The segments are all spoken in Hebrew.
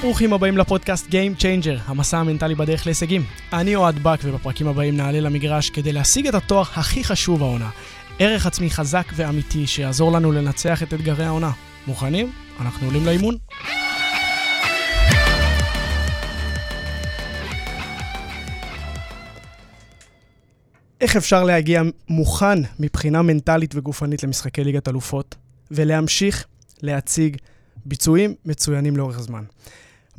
ברוכים הבאים לפודקאסט Game Changer, המסע המנטלי בדרך להישגים. אני אוהד בק, ובפרקים הבאים נעלה למגרש כדי להשיג את התואר הכי חשוב העונה. ערך עצמי חזק ואמיתי שיעזור לנו לנצח את אתגרי העונה. מוכנים? אנחנו עולים לאימון. איך אפשר להגיע מוכן מבחינה מנטלית וגופנית למשחקי ליגת אלופות, ולהמשיך להציג ביצועים מצוינים לאורך זמן?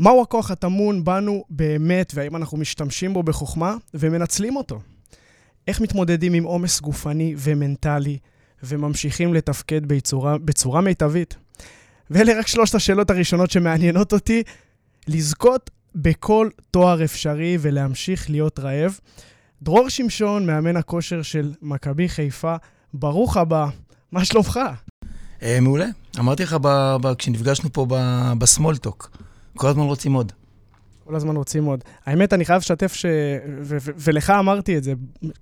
מהו הכוח הטמון בנו באמת, והאם אנחנו משתמשים בו בחוכמה ומנצלים אותו? איך מתמודדים עם עומס גופני ומנטלי וממשיכים לתפקד בצורה, בצורה מיטבית? ואלה רק שלושת השאלות הראשונות שמעניינות אותי. לזכות בכל תואר אפשרי ולהמשיך להיות רעב. דרור שמשון, מאמן הכושר של מכבי חיפה, ברוך הבא, מה שלומך? אה, מעולה. אמרתי לך כשנפגשנו פה בסמולטוק, כל הזמן רוצים עוד. כל הזמן רוצים עוד. האמת, אני חייב לשתף ש... ו- ו- ולך אמרתי את זה.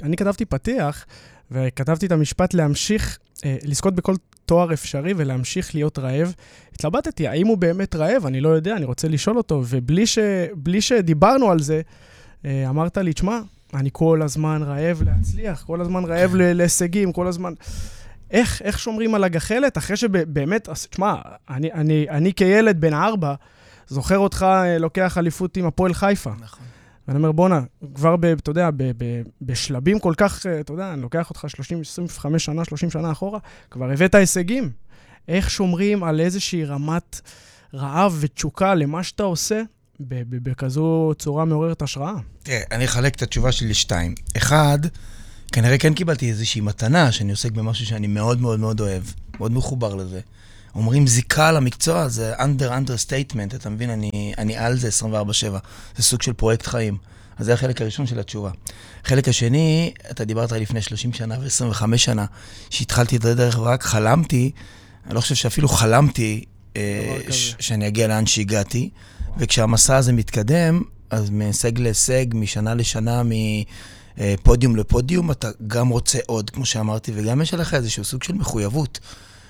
אני כתבתי פתיח, וכתבתי את המשפט להמשיך, אה, לזכות בכל תואר אפשרי ולהמשיך להיות רעב. התלבטתי, האם הוא באמת רעב? אני לא יודע, אני רוצה לשאול אותו. ובלי ש... שדיברנו על זה, אה, אמרת לי, תשמע, אני כל הזמן רעב להצליח, כל הזמן רעב ל- להישגים, כל הזמן... איך, איך שומרים על הגחלת אחרי שבאמת, תשמע, אני, אני, אני כילד בן ארבע, זוכר אותך אה, לוקח אליפות עם הפועל חיפה. נכון. ואני אומר, בואנה, כבר, ב, אתה יודע, ב, ב, בשלבים כל כך, אה, אתה יודע, אני לוקח אותך 30, 25 שנה, 30 שנה אחורה, כבר הבאת הישגים. איך שומרים על איזושהי רמת רעב ותשוקה למה שאתה עושה בכזו צורה מעוררת השראה? תראה, אני אחלק את התשובה שלי לשתיים. אחד, כנראה כן קיבלתי איזושהי מתנה, שאני עוסק במשהו שאני מאוד מאוד מאוד אוהב, מאוד מחובר לזה. אומרים זיקה למקצוע, זה under understatement, אתה מבין? אני, אני על זה 24-7. זה סוג של פרויקט חיים. אז זה החלק הראשון של התשובה. החלק השני, אתה דיברת לפני 30 שנה ו-25 שנה, שהתחלתי את הדרך ורק חלמתי, אני לא חושב שאפילו חלמתי אה, ש- שאני אגיע לאן שהגעתי, וכשהמסע הזה מתקדם, אז מהישג להישג, משנה לשנה, מפודיום לפודיום, אתה גם רוצה עוד, כמו שאמרתי, וגם יש עליך איזשהו סוג של מחויבות.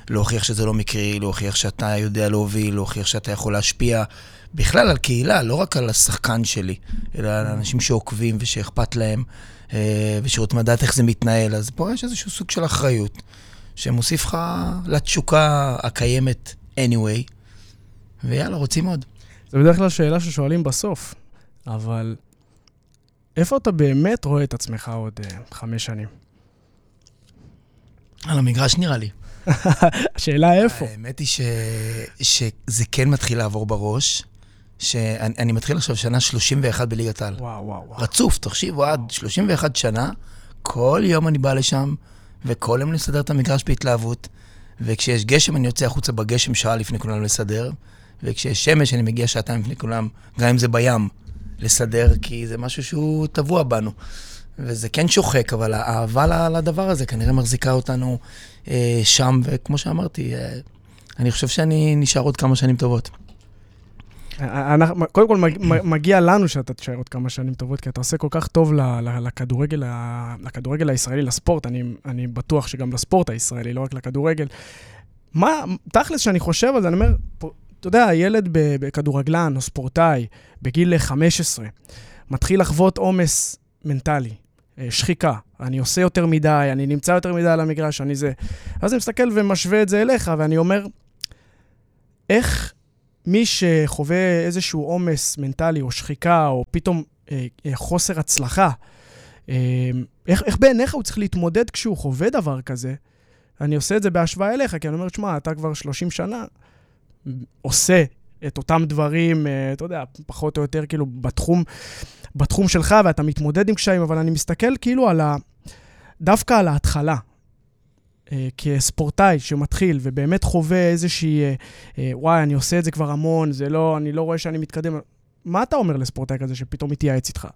להוכיח שזה לא מקרי, להוכיח שאתה יודע להוביל, להוכיח שאתה יכול להשפיע בכלל על קהילה, לא רק על השחקן שלי, אלא על אנשים שעוקבים ושאכפת להם, אה, ושרוצים לדעת איך זה מתנהל. אז פה יש איזשהו סוג של אחריות, שמוסיף לך לתשוקה הקיימת anyway, ויאללה, רוצים עוד. זה בדרך כלל שאלה ששואלים בסוף, אבל איפה אתה באמת רואה את עצמך עוד uh, חמש שנים? על המגרש נראה לי. השאלה איפה. האמת היא ש... שזה כן מתחיל לעבור בראש. שאני מתחיל עכשיו שנה 31 בליגת העל. וואו, וואו, וואו. רצוף, תחשיבו, עד 31 שנה, כל יום אני בא לשם, וכל יום אני מסדר את המגרש בהתלהבות, וכשיש גשם אני יוצא החוצה בגשם שעה לפני כולם לסדר, וכשיש שמש אני מגיע שעתיים לפני כולם, גם אם זה בים, לסדר, כי זה משהו שהוא טבוע בנו. וזה כן שוחק, אבל האהבה לדבר הזה כנראה מחזיקה אותנו אה, שם, וכמו שאמרתי, אה, אני חושב שאני נשאר עוד כמה שנים טובות. אנחנו, קודם כל, מגיע לנו שאתה תשאר עוד כמה שנים טובות, כי אתה עושה כל כך טוב לכדורגל, לכדורגל הישראלי, לספורט. אני, אני בטוח שגם לספורט הישראלי, לא רק לכדורגל. מה, תכלס, שאני חושב על זה, אני אומר, אתה יודע, ילד בכדורגלן או ספורטאי בגיל 15, מתחיל לחוות עומס מנטלי, אה, שחיקה, אני עושה יותר מדי, אני נמצא יותר מדי על המגרש, אני זה. אז אני מסתכל ומשווה את זה אליך, ואני אומר, איך מי שחווה איזשהו עומס מנטלי או שחיקה, או פתאום אה, אה, חוסר הצלחה, אה, איך, איך בעיניך הוא צריך להתמודד כשהוא חווה דבר כזה? אני עושה את זה בהשוואה אליך, כי אני אומר, שמע, אתה כבר 30 שנה עושה את אותם דברים, אה, אתה יודע, פחות או יותר כאילו בתחום, בתחום שלך, ואתה מתמודד עם קשיים, אבל אני מסתכל כאילו על ה... דווקא על ההתחלה. אה, כספורטאי שמתחיל ובאמת חווה איזושהי, אה, וואי, אני עושה את זה כבר המון, זה לא, אני לא רואה שאני מתקדם. מה אתה אומר לספורטאי כזה שפתאום מתייעץ איתך?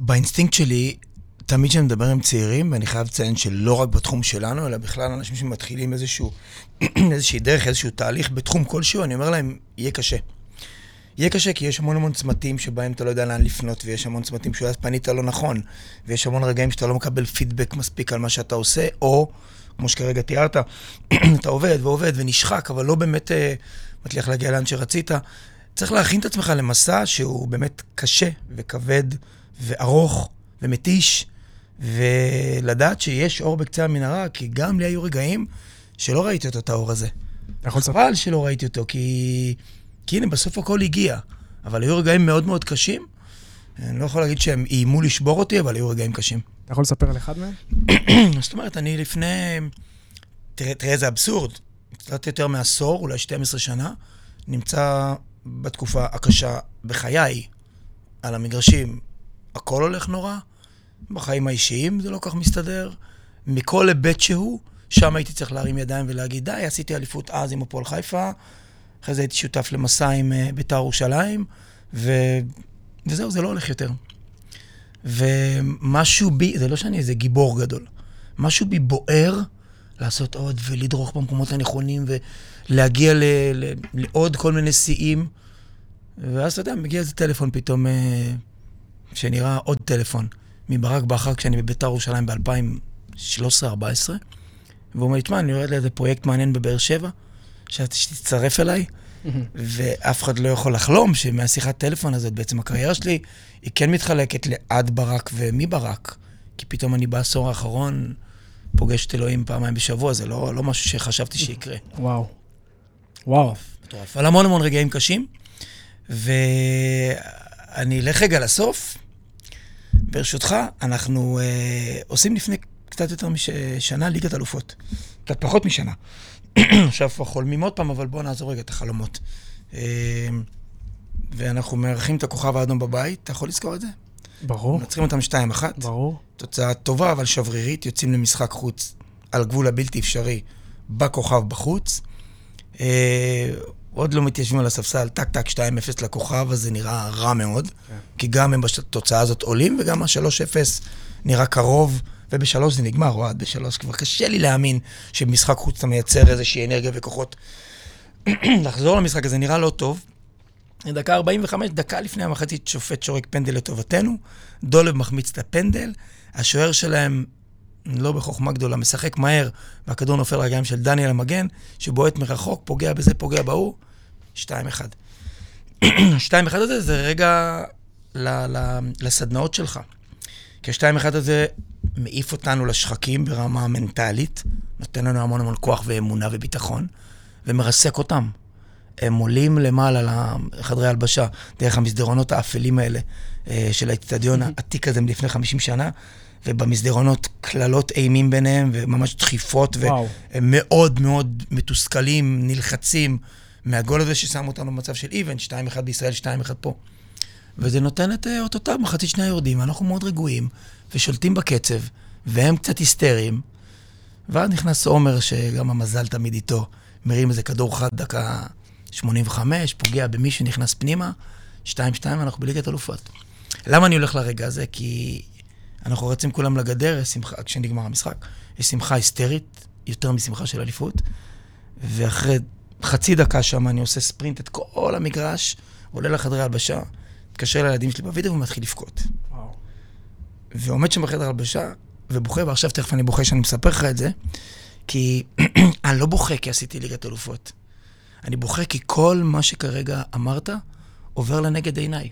באינסטינקט שלי, תמיד כשאני מדבר עם צעירים, ואני חייב לציין שלא רק בתחום שלנו, אלא בכלל אנשים שמתחילים איזשהו, איזושהי דרך, איזשהו תהליך בתחום כלשהו, אני אומר להם, יהיה קשה. יהיה קשה כי יש המון המון צמתים שבהם אתה לא יודע לאן לפנות, ויש המון צמתים שאולי פנית לא נכון, ויש המון רגעים שאתה לא מקבל פידבק מספיק על מה שאתה עושה, או, כמו שכרגע תיארת, אתה עובד ועובד ונשחק, אבל לא באמת uh, מצליח להגיע לאן שרצית. צריך להכין את עצמך למסע שהוא באמת קשה וכבד וארוך ומתיש, ולדעת שיש אור בקצה המנהרה, כי גם לי היו רגעים שלא ראיתי אותו, את האור הזה. לספר? חבל שלא ראיתי אותו, כי... כי הנה, בסוף הכל הגיע. אבל היו רגעים מאוד מאוד קשים. אני לא יכול להגיד שהם איימו לשבור אותי, אבל היו רגעים קשים. אתה יכול לספר על אחד מהם? זאת אומרת, אני לפני... תראה, תראה איזה אבסורד. קצת יותר מעשור, אולי 12 שנה, נמצא בתקופה הקשה בחיי, על המגרשים. הכל הולך נורא, בחיים האישיים זה לא כך מסתדר. מכל היבט שהוא, שם הייתי צריך להרים ידיים ולהגיד, די, עשיתי אליפות אז עם הפועל חיפה, אחרי זה הייתי שותף למסע עם uh, בית"ר ירושלים, ו... וזהו, זה לא הולך יותר. ומשהו בי, זה לא שאני איזה גיבור גדול, משהו בי בוער לעשות עוד ולדרוך במקומות הנכונים ולהגיע ל... ל... לעוד כל מיני שיאים. ואז אתה יודע, מגיע איזה טלפון פתאום, uh, שנראה עוד טלפון, מברק בכר כשאני בביתר ירושלים ב-2013-2014, והוא אומר לי, תשמע, אני יורד לאיזה פרויקט מעניין בבאר שבע, שתצטרף אליי, ואף אחד לא יכול לחלום שמהשיחת טלפון הזאת, בעצם הקריירה שלי, היא כן מתחלקת לעד ברק ומברק, כי פתאום אני בעשור האחרון פוגש את אלוהים פעמיים בשבוע, זה לא, לא משהו שחשבתי שיקרה. וואו. וואו. מטורף. על המון המון רגעים קשים, ואני אלך רגע לסוף. ברשותך, אנחנו אה, עושים לפני קצת יותר משנה ליגת אלופות. קצת פחות משנה. עכשיו כבר חולמים עוד פעם, אבל בואו נעזור רגע את החלומות. אה, ואנחנו מארחים את הכוכב האדום בבית, אתה יכול לזכור את זה? ברור. מנצחים אותם 2-1. ברור. תוצאה טובה, אבל שברירית, יוצאים למשחק חוץ על גבול הבלתי אפשרי בכוכב בחוץ. אה, עוד לא מתיישבים על הספסל, טק טק 2-0 לכוכב, אז זה נראה רע מאוד. כן. כי גם הם בתוצאה הזאת עולים, וגם ה-3-0 נראה קרוב, וב-3 זה נגמר, אוהד, ב-3 כבר קשה לי להאמין שבמשחק חוץ אתה מייצר איזושהי אנרגיה וכוחות. לחזור למשחק הזה נראה לא טוב. דקה 45, דקה לפני המחצית, שופט שורק פנדל לטובתנו, דולב מחמיץ את הפנדל, השוער שלהם, לא בחוכמה גדולה, משחק מהר, והכדור נופל לרגליים של דניאל המגן, שבועט מרחוק, פוגע בזה, פוגע בהוא, 2-1. 2-1 הזה זה רגע ל- ל- לסדנאות שלך. כי ה-2-1 הזה מעיף אותנו לשחקים ברמה המנטלית, נותן לנו המון המון כוח ואמונה וביטחון, ומרסק אותם. הם עולים למעלה לחדרי הלבשה, דרך המסדרונות האפלים האלה אה, של האצטדיון העתיק הזה מלפני 50 שנה, ובמסדרונות קללות אימים ביניהם, וממש דחיפות, וואו. והם מאוד מאוד מתוסכלים, נלחצים מהגול הזה ששם אותנו במצב של איבן, 2-1 בישראל, 2-1 פה. וזה נותן את אה, אותותיו, מחצית שני היורדים, אנחנו מאוד רגועים, ושולטים בקצב, והם קצת היסטריים. ואז נכנס עומר, שגם המזל תמיד איתו, מרים איזה כדור חד דקה 85, פוגע במי שנכנס פנימה, 2-2, אנחנו בליגת אלופות. למה אני הולך לרגע הזה? כי אנחנו רצים כולם לגדר, שמחה, כשנגמר המשחק. יש שמחה היסטרית, יותר משמחה של אליפות, ואחרי חצי דקה שם אני עושה ספרינט את כל המגרש, עולה לחדרי הלבשה, מתקשר לילדים שלי בווידאו ומתחיל לבכות. ועומד שם בחדר הלבשה, ובוכה, ועכשיו תכף אני בוכה שאני מספר לך את זה, כי אני לא בוכה כי עשיתי ליגת אלופות. אני בוכה כי כל מה שכרגע אמרת עובר לנגד עיניי.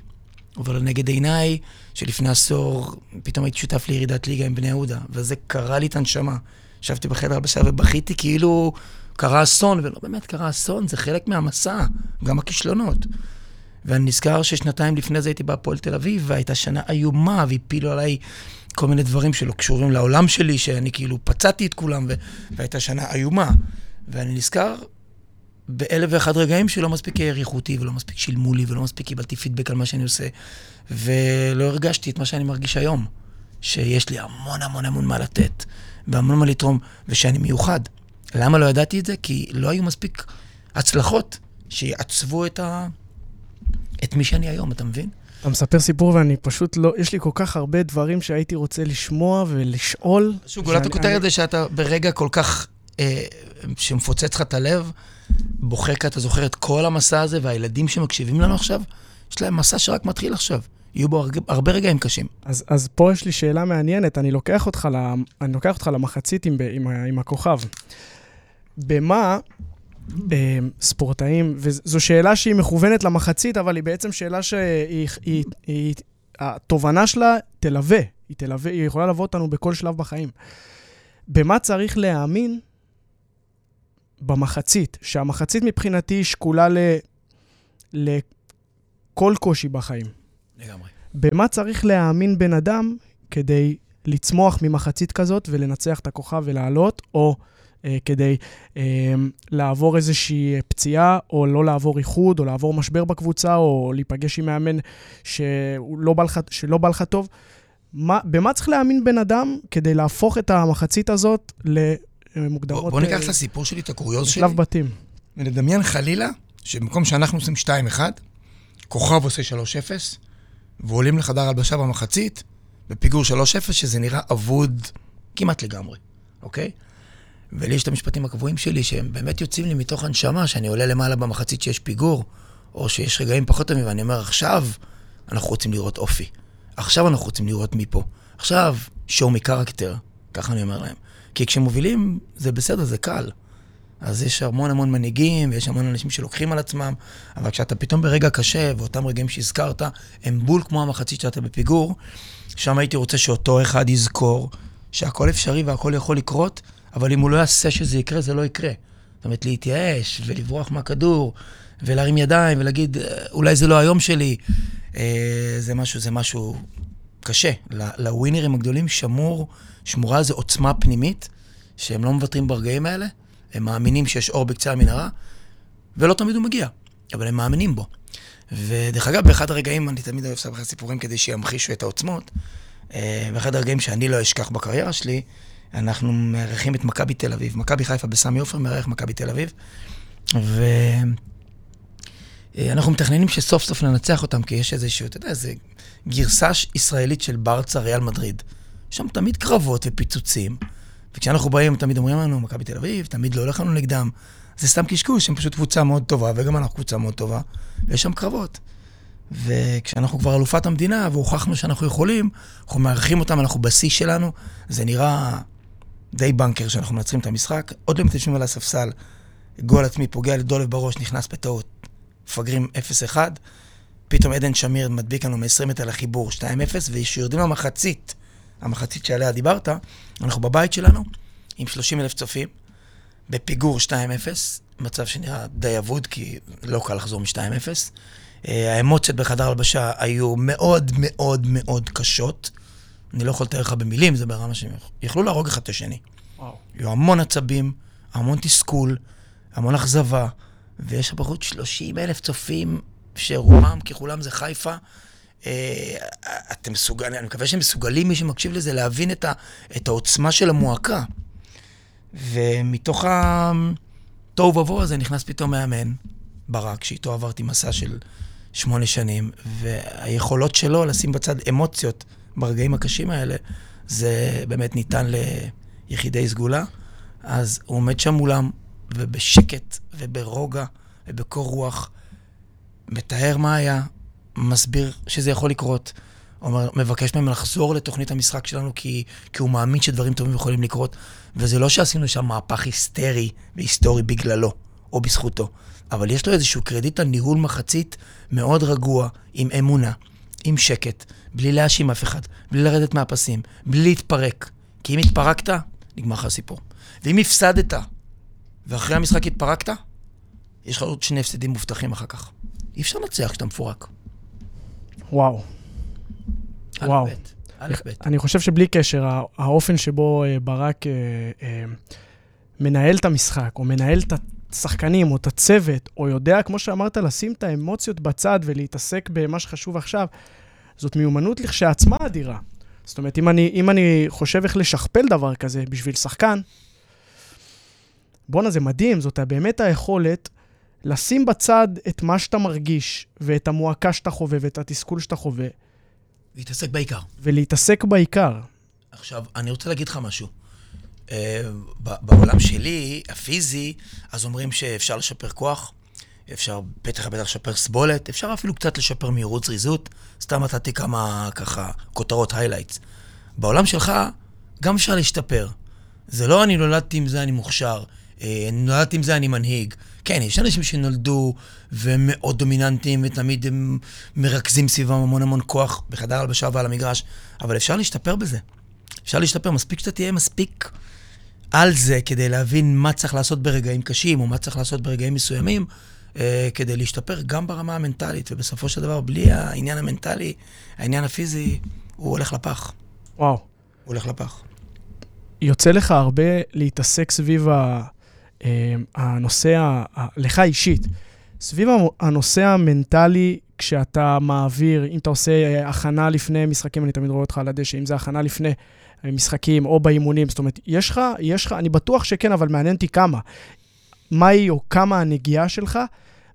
עובר לנגד עיניי, שלפני עשור פתאום הייתי שותף לירידת ליגה עם בני יהודה, וזה קרה לי את הנשמה. ישבתי בחדר הלבשה ובכיתי כאילו קרה אסון, ולא באמת קרה אסון, זה חלק מהמסע, גם הכישלונות. ואני נזכר ששנתיים לפני זה הייתי בהפועל תל אביב, והייתה שנה איומה, והפילו עליי כל מיני דברים שלא קשורים לעולם שלי, שאני כאילו פצעתי את כולם, והייתה שנה איומה. ואני נזכר באלף ואחד רגעים שלא מספיק העריכו אותי, ולא מספיק שילמו לי, ולא מספיק קיבלתי פידבק על מה שאני עושה, ולא הרגשתי את מה שאני מרגיש היום, שיש לי המון המון המון מה לתת, והמון מה לתרום, ושאני מיוחד. למה לא ידעתי את זה? כי לא היו מספיק הצלחות שיעצבו את, ה... את מי שאני היום, אתה מבין? אתה מספר סיפור ואני פשוט לא, יש לי כל כך הרבה דברים שהייתי רוצה לשמוע ולשאול. שוב, גולת הכותרת זה שאתה ברגע כל כך, שמפוצץ לך את הלב, בוכה כי אתה זוכר את כל המסע הזה, והילדים שמקשיבים לנו עכשיו, יש להם מסע שרק מתחיל עכשיו. יהיו בו הרבה, רגעים קשים. אז, אז פה יש לי שאלה מעניינת, אני לוקח אותך, ל, אני לוקח אותך למחצית עם, עם, עם הכוכב. במה אה, ספורטאים, וזו שאלה שהיא מכוונת למחצית, אבל היא בעצם שאלה שהיא... היא, היא, התובנה שלה תלווה, היא תלווה, היא יכולה לבוא אותנו בכל שלב בחיים. במה צריך להאמין במחצית, שהמחצית מבחינתי שקולה ל... לכל קושי בחיים. לגמרי. במה צריך להאמין בן אדם כדי לצמוח ממחצית כזאת ולנצח את הכוכב ולעלות, או אה, כדי אה, לעבור איזושהי פציעה, או לא לעבור איחוד, או לעבור משבר בקבוצה, או להיפגש עם מאמן שלא בא לך, שלא בא לך טוב. מה, במה צריך להאמין בן אדם כדי להפוך את המחצית הזאת למוקדמות... בוא, בוא ניקח את הסיפור שלי, את הקוריוז שלי. לשלב בתים. ונדמיין חלילה, שבמקום שאנחנו עושים 2-1, כוכב עושה 3-0, ועולים לחדר הלבשה במחצית, בפיגור 3-0, שזה נראה אבוד כמעט לגמרי, אוקיי? ולי יש את המשפטים הקבועים שלי, שהם באמת יוצאים לי מתוך הנשמה, שאני עולה למעלה במחצית שיש פיגור, או שיש רגעים פחות טובים, ואני אומר, עכשיו אנחנו רוצים לראות אופי. עכשיו אנחנו רוצים לראות מפה. עכשיו, show me character, ככה אני אומר להם. כי כשמובילים, זה בסדר, זה קל. אז יש המון המון מנהיגים, ויש המון אנשים שלוקחים על עצמם, אבל כשאתה פתאום ברגע קשה, ואותם רגעים שהזכרת, הם בול כמו המחצית שאתה בפיגור, שם הייתי רוצה שאותו אחד יזכור שהכל אפשרי והכל יכול לקרות, אבל אם הוא לא יעשה שזה יקרה, זה לא יקרה. זאת אומרת, להתייאש ולברוח מהכדור, ולהרים ידיים ולהגיד, אולי זה לא היום שלי, אה, זה משהו, זה משהו קשה. לווינרים הגדולים שמור, שמורה איזו עוצמה פנימית, שהם לא מוותרים ברגעים האלה, הם מאמינים שיש אור בקצה המנהרה, ולא תמיד הוא מגיע, אבל הם מאמינים בו. ודרך אגב, באחד הרגעים, אני תמיד אוהב לספר סיפורים כדי שימחישו את העוצמות, אה, באחד הרגעים שאני לא אשכח בקריירה שלי, אנחנו מארחים את מכבי תל אביב. מכבי חיפה בסמי עופר מארח מכבי תל אביב. ואנחנו מתכננים שסוף סוף ננצח אותם, כי יש איזשהו, אתה יודע, איזה גרסה ישראלית של ברצה ריאל מדריד. שם תמיד קרבות ופיצוצים, וכשאנחנו באים, תמיד אומרים לנו, מכבי תל אביב, תמיד לא הולך לנו נגדם. זה סתם קשקוש, הם פשוט קבוצה מאוד טובה, וגם אנחנו קבוצה מאוד טובה, ויש שם קרבות. וכשאנחנו כבר אלופת המדינה, והוכחנו שאנחנו יכולים, אנחנו מארחים אותם, אנחנו בשיא שלנו, זה נראה די בנקר שאנחנו מנצחים את המשחק. עוד לא מתיישבים על הספסל, גול עצמי פוגע לדולב בראש, נכנס בטעות, מפגרים 0-1. פתאום עדן שמיר מדביק לנו מ-20 מטר לחיבור 2-0, וכשיורדים למחצית, המחצית שעליה דיברת, אנחנו בבית שלנו עם 30 אלף צופים, בפיגור 2-0, מצב שנראה די אבוד, כי לא קל לחזור מ-2-0. אה, האמוציות בחדר הלבשה היו מאוד מאוד מאוד קשות. אני לא יכול לתאר לך במילים, זה ברמה שהם יכלו להרוג אחד את השני. וואו. היו המון עצבים, המון תסכול, המון אכזבה, ויש בחוץ 30 אלף צופים, שרובם ככולם זה חיפה. אה, אתם מסוגלים, אני מקווה שהם מסוגלים, מי שמקשיב לזה, להבין את, ה, את העוצמה של המועקה. ומתוך התוהו ובוהו הזה נכנס פתאום מאמן, ברק, שאיתו עברתי מסע של שמונה שנים, והיכולות שלו לשים בצד אמוציות ברגעים הקשים האלה, זה באמת ניתן ליחידי סגולה. אז הוא עומד שם מולם, ובשקט, וברוגע, ובקור רוח, מתאר מה היה, מסביר שזה יכול לקרות. אומר, מבקש מהם לחזור לתוכנית המשחק שלנו, כי, כי הוא מאמין שדברים טובים יכולים לקרות. וזה לא שעשינו שם מהפך היסטרי והיסטורי בגללו, או בזכותו. אבל יש לו איזשהו קרדיט על ניהול מחצית מאוד רגוע, עם אמונה, עם שקט, בלי להאשים אף אחד, בלי לרדת מהפסים, בלי להתפרק. כי אם התפרקת, נגמר לך הסיפור. ואם הפסדת, ואחרי המשחק התפרקת, יש לך עוד שני הפסדים מובטחים אחר כך. אי אפשר לנצח כשאתה מפורק. וואו. וואו. אני חושב שבלי קשר, האופן שבו אה, ברק אה, אה, מנהל את המשחק, או מנהל את השחקנים, או את הצוות, או יודע, כמו שאמרת, לשים את האמוציות בצד ולהתעסק במה שחשוב עכשיו, זאת מיומנות לכשעצמה אדירה. זאת אומרת, אם אני, אם אני חושב איך לשכפל דבר כזה בשביל שחקן, בואנה, זה מדהים, זאת באמת היכולת לשים בצד את מה שאתה מרגיש, ואת המועקה שאתה חווה, ואת התסכול שאתה חווה. להתעסק בעיקר. ולהתעסק בעיקר. עכשיו, אני רוצה להגיד לך משהו. אה, בעולם שלי, הפיזי, אז אומרים שאפשר לשפר כוח, אפשר בטח בטח לשפר סבולת, אפשר אפילו קצת לשפר מהירות זריזות. סתם נתתי כמה ככה כותרות, highlights. בעולם שלך גם אפשר להשתפר. זה לא אני נולדתי עם זה, אני מוכשר. אה, נולדתי עם זה, אני מנהיג. כן, יש אנשים שנולדו והם מאוד דומיננטיים ותמיד הם מרכזים סביבם המון המון כוח בחדר הלבשה ועל המגרש, אבל אפשר להשתפר בזה. אפשר להשתפר, מספיק שאתה תהיה מספיק על זה כדי להבין מה צריך לעשות ברגעים קשים, או מה צריך לעשות ברגעים מסוימים, אה, כדי להשתפר גם ברמה המנטלית, ובסופו של דבר, בלי העניין המנטלי, העניין הפיזי, הוא הולך לפח. וואו. הוא הולך לפח. יוצא לך הרבה להתעסק סביב ה, הנושא, ה, ה, לך אישית, סביב הנושא המנטלי, כשאתה מעביר, אם אתה עושה אה, הכנה לפני משחקים, אני תמיד רואה אותך על הדשא, אם זה הכנה לפני משחקים או באימונים, זאת אומרת, יש לך, יש לך, אני בטוח שכן, אבל מעניין אותי כמה. מהי או כמה הנגיעה שלך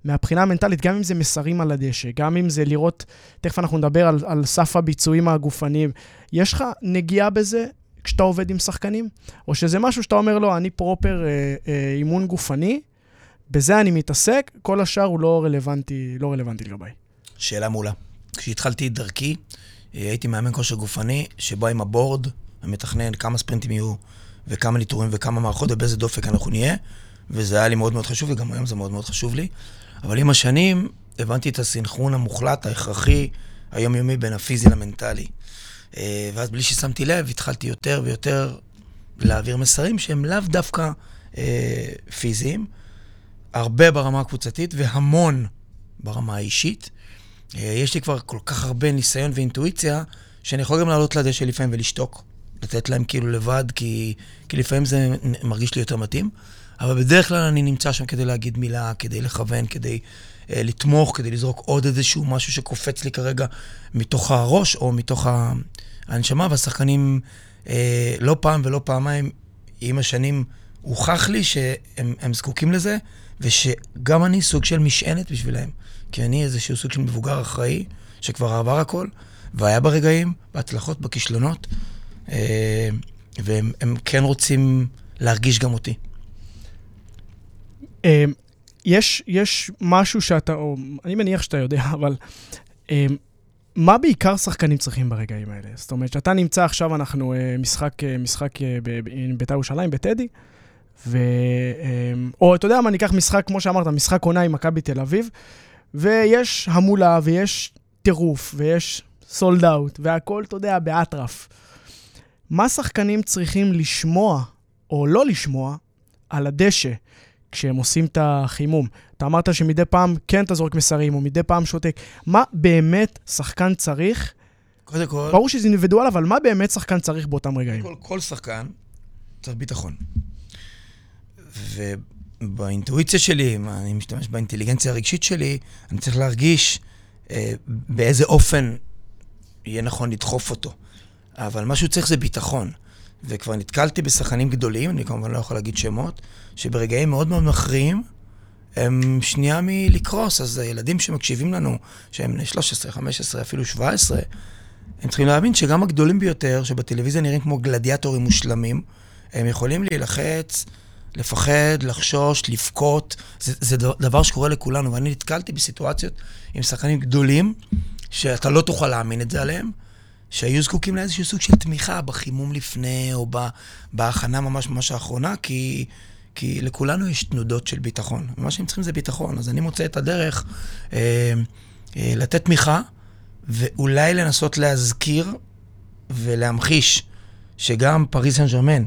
מהבחינה המנטלית, גם אם זה מסרים על הדשא, גם אם זה לראות, תכף אנחנו נדבר על, על סף הביצועים הגופניים, יש לך נגיעה בזה כשאתה עובד עם שחקנים? או שזה משהו שאתה אומר לו, אני פרופר אה, אה, אימון גופני, בזה אני מתעסק, כל השאר הוא לא רלוונטי, לא רלוונטי לגביי. שאלה מעולה. כשהתחלתי את דרכי, אה, הייתי מאמן כושר גופני, שבא עם הבורד, ומתכנן כמה ספרינטים יהיו, וכמה ניטורים וכמה מערכות, ובאיזה דופק אנחנו נהיה, וזה היה לי מאוד מאוד חשוב, וגם היום זה מאוד מאוד חשוב לי. אבל עם השנים הבנתי את הסינכרון המוחלט, ההכרחי, היומיומי בין הפיזי למנטלי. אה, ואז בלי ששמתי לב, התחלתי יותר ויותר להעביר מסרים שהם לאו דווקא אה, פיזיים, הרבה ברמה הקבוצתית והמון ברמה האישית. אה, יש לי כבר כל כך הרבה ניסיון ואינטואיציה, שאני יכול גם לעלות לדשא לפעמים ולשתוק. לתת להם כאילו לבד, כי, כי לפעמים זה מרגיש לי יותר מתאים. אבל בדרך כלל אני נמצא שם כדי להגיד מילה, כדי לכוון, כדי לתמוך, כדי לזרוק עוד איזשהו משהו שקופץ לי כרגע מתוך הראש או מתוך הנשמה, והשחקנים אה, לא פעם ולא פעמיים, עם השנים, הוכח לי שהם זקוקים לזה, ושגם אני סוג של משענת בשבילם. כי אני איזשהו סוג של מבוגר אחראי, שכבר עבר הכל, והיה ברגעים, בהצלחות, בכישלונות, אה, והם כן רוצים להרגיש גם אותי. אה, יש, יש משהו שאתה, או אני מניח שאתה יודע, אבל אה, מה בעיקר שחקנים צריכים ברגעים האלה? זאת אומרת, שאתה נמצא עכשיו, אנחנו משחק, משחק בבית"ר ירושלים, בטדי, ו... או אתה יודע מה, ניקח משחק, כמו שאמרת, משחק עונה עם מכבי תל אביב, ויש המולה, ויש טירוף, ויש סולד אאוט, והכל, אתה יודע, באטרף. מה שחקנים צריכים לשמוע, או לא לשמוע, על הדשא כשהם עושים את החימום? אתה אמרת שמדי פעם כן אתה זורק מסרים, או מדי פעם שותק. מה באמת שחקן צריך? קודם כל... ברור שזה אינדיבידואל, אבל מה באמת שחקן צריך באותם רגעים? כל, כל שחקן צריך ביטחון. ובאינטואיציה שלי, אני משתמש באינטליגנציה הרגשית שלי, אני צריך להרגיש אה, באיזה אופן יהיה נכון לדחוף אותו. אבל מה שהוא צריך זה ביטחון. וכבר נתקלתי בשחקנים גדולים, אני כמובן לא יכול להגיד שמות, שברגעים מאוד מאוד מכריעים, הם שנייה מלקרוס. אז הילדים שמקשיבים לנו, שהם בני 13, 15, אפילו 17, הם צריכים להבין שגם הגדולים ביותר, שבטלוויזיה נראים כמו גלדיאטורים מושלמים, הם יכולים להילחץ, לפחד, לחשוש, לבכות. זה, זה דבר שקורה לכולנו, ואני נתקלתי בסיטואציות עם שחקנים גדולים, שאתה לא תוכל להאמין את זה עליהם, שהיו זקוקים לאיזשהו סוג של תמיכה בחימום לפני, או בהכנה ממש ממש האחרונה, כי, כי לכולנו יש תנודות של ביטחון. ומה שהם צריכים זה ביטחון. אז אני מוצא את הדרך אה, אה, לתת תמיכה, ואולי לנסות להזכיר ולהמחיש שגם פריס סן ג'רמן,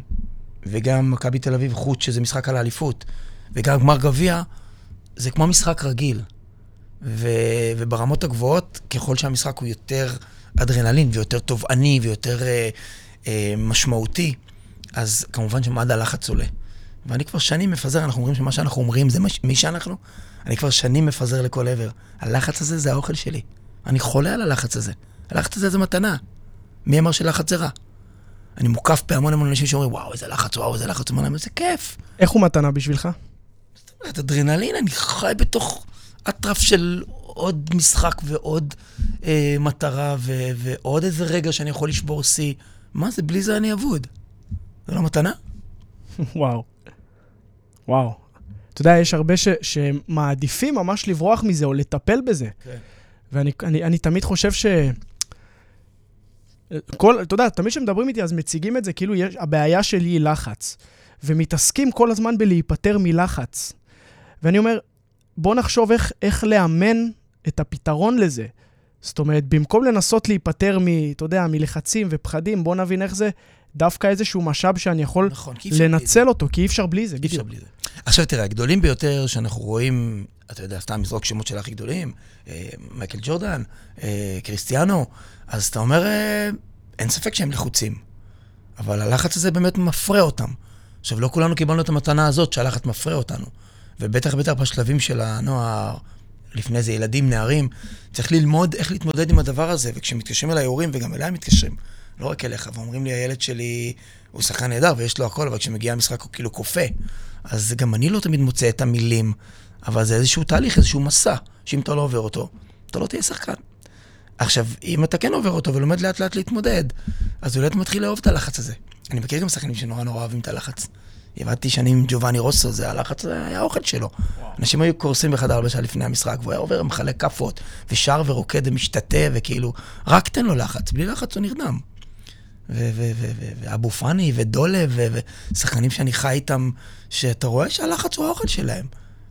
וגם מכבי תל אביב חוץ, שזה משחק על האליפות, וגם גמר גביע, זה כמו משחק רגיל. ו, וברמות הגבוהות, ככל שהמשחק הוא יותר אדרנלין ויותר תובעני ויותר אה, אה, משמעותי, אז כמובן שמד הלחץ עולה. ואני כבר שנים מפזר, אנחנו אומרים שמה שאנחנו אומרים זה מי שאנחנו, אני כבר שנים מפזר לכל עבר. הלחץ הזה זה האוכל שלי. אני חולה על הלחץ הזה. הלחץ הזה זה מתנה. מי אמר שלחץ זה רע? אני מוקף בהמון המון אנשים שאומרים, וואו, איזה לחץ, וואו, איזה לחץ, אומר להם, איזה כיף. איך הוא מתנה בשבילך? זאת אומרת, אדרנלין, אני חי בתוך אטרף של עוד משחק ועוד אה, מטרה ו- ועוד איזה רגע שאני יכול לשבור שיא. מה זה, בלי זה אני אבוד. זה לא מתנה? וואו. וואו. אתה יודע, יש הרבה ש- שמעדיפים ממש לברוח מזה או לטפל בזה. כן. ואני אני, אני תמיד חושב ש... כל, אתה יודע, תמיד כשמדברים איתי אז מציגים את זה כאילו יש, הבעיה שלי היא לחץ. ומתעסקים כל הזמן בלהיפטר מלחץ. ואני אומר, בוא נחשוב איך, איך לאמן את הפתרון לזה. זאת אומרת, במקום לנסות להיפטר מ, אתה יודע, מלחצים ופחדים, בוא נבין איך זה דווקא איזשהו משאב שאני יכול נכון, לנצל אותו, כי אי אפשר בלי זה, אפשר בדיוק. בלי זה. עכשיו תראה, הגדולים ביותר שאנחנו רואים, אתה יודע, סתם לזרוק שמות של הכי גדולים, אה, מייקל ג'ורדן, אה, קריסטיאנו, אז אתה אומר, אה, אין ספק שהם לחוצים. אבל הלחץ הזה באמת מפרה אותם. עכשיו, לא כולנו קיבלנו את המתנה הזאת שהלחץ מפרה אותנו. ובטח בטח בשלבים של הנוער, לפני זה ילדים, נערים, צריך ללמוד איך להתמודד עם הדבר הזה. וכשמתקשרים אליי הורים, וגם אליי מתקשרים, לא רק אליך, ואומרים לי, הילד שלי הוא שחקן נהדר ויש לו הכל, אבל כשמגיע המשחק הוא כאילו כופה. אז גם אני לא תמיד מוצא את המילים, אבל זה איזשהו תהליך, איזשהו מסע, שאם אתה לא עובר אותו, אתה לא תהיה שחקן. עכשיו, אם אתה כן עובר אותו ולומד לאט לאט להתמודד, אז אולי אתה מתחיל לאהוב את הלחץ הזה. אני מכיר גם שחקנים שנורא נורא אוהבים את הלחץ. עבדתי שנים עם ג'ובאני רוסו, זה הלחץ, זה היה האוכל שלו. אנשים היו קורסים בחדר הלבשה לפני המשחק, והוא היה עובר, מחלק כאפות, ושר ורוקד ומשתתה, וכאילו, רק תן לו לחץ, בלי לחץ הוא נרדם. ואבו פאני ודולב ו- ושחקנים שאני חי איתם, שאתה רואה שהלחץ הוא האוכל שלהם.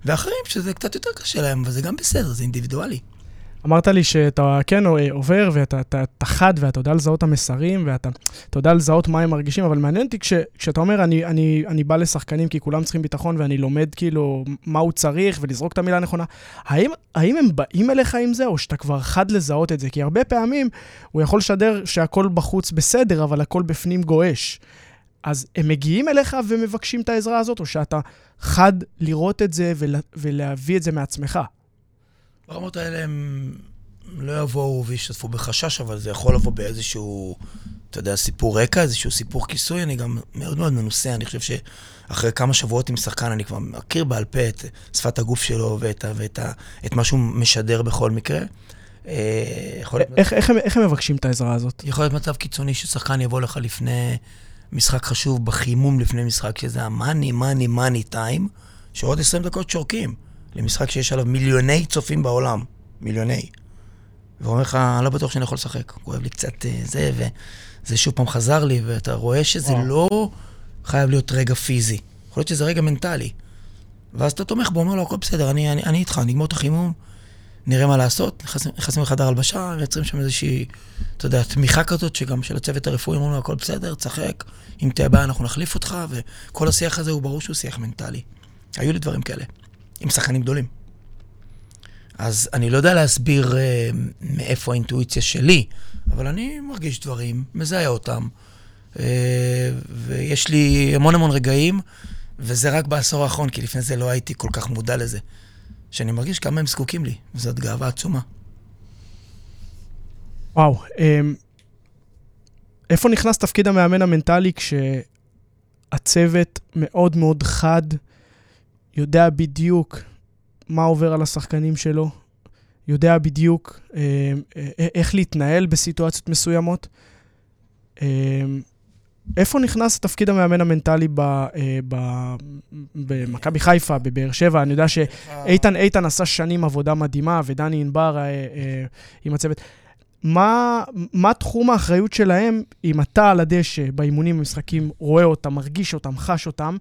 ואחרים שזה קצת יותר קשה להם, אבל זה גם בסדר, זה אינדיבידואלי. אמרת לי שאתה כן עובר ואתה אתה, אתה חד ואתה יודע לזהות את המסרים ואתה אתה יודע לזהות מה הם מרגישים, אבל מעניין אותי כש, כשאתה אומר, אני, אני, אני בא לשחקנים כי כולם צריכים ביטחון ואני לומד כאילו מה הוא צריך ולזרוק את המילה הנכונה, האם, האם הם באים אליך עם זה או שאתה כבר חד לזהות את זה? כי הרבה פעמים הוא יכול לשדר שהכל בחוץ בסדר, אבל הכל בפנים גועש. אז הם מגיעים אליך ומבקשים את העזרה הזאת, או שאתה חד לראות את זה ולה, ולהביא את זה מעצמך? ברמות האלה הם לא יבואו וישתתפו בחשש, אבל זה יכול לבוא באיזשהו, אתה יודע, סיפור רקע, איזשהו סיפור כיסוי. אני גם מאוד מאוד מנוסה, אני חושב שאחרי כמה שבועות עם שחקן, אני כבר מכיר בעל פה את שפת הגוף שלו ואת, ואת, את מה שהוא משדר בכל מקרה. אה, יכול להיות... איך, איך, איך הם מבקשים את העזרה הזאת? יכול להיות מצב קיצוני ששחקן יבוא לך לפני משחק חשוב, בחימום לפני משחק, שזה המאני, מאני, מאני טיים, שעוד 20 דקות שורקים. למשחק שיש עליו מיליוני צופים בעולם, מיליוני. ואומר לך, אני לא בטוח שאני יכול לשחק, כואב לי קצת אה, זה, וזה שוב פעם חזר לי, ואתה רואה שזה וואו. לא חייב להיות רגע פיזי, יכול להיות שזה רגע מנטלי. ואז אתה תומך בו, אומר לו, הכל בסדר, אני, אני, אני איתך, נגמור את החימום, נראה מה לעשות, נכנסים לחדר הלבשה, מייצרים שם איזושהי, אתה יודע, תמיכה כזאת, שגם של הצוות הרפואי אומרים לו, הכל בסדר, תשחק, אם תהיה בעיה אנחנו נחליף אותך, וכל השיח הזה הוא ברור שהוא שיח מנטלי. היו לי דברים כאלה. עם שחקנים גדולים. אז אני לא יודע להסביר uh, מאיפה האינטואיציה שלי, אבל אני מרגיש דברים, מזהה אותם, uh, ויש לי המון המון רגעים, וזה רק בעשור האחרון, כי לפני זה לא הייתי כל כך מודע לזה, שאני מרגיש כמה הם זקוקים לי, וזאת גאווה עצומה. וואו, um, איפה נכנס תפקיד המאמן המנטלי כשהצוות מאוד מאוד חד, יודע בדיוק מה עובר על השחקנים שלו, יודע בדיוק אה, אה, איך להתנהל בסיטואציות מסוימות. אה, איפה נכנס תפקיד המאמן המנטלי אה, במכבי חיפה, בבאר שבע? אני יודע שאיתן איתן עשה שנים עבודה מדהימה, ודני ענבר אה, אה, עם הצוות. מה, מה תחום האחריות שלהם אם אתה על הדשא באימונים במשחקים רואה אותם, מרגיש אותם, חש אותם,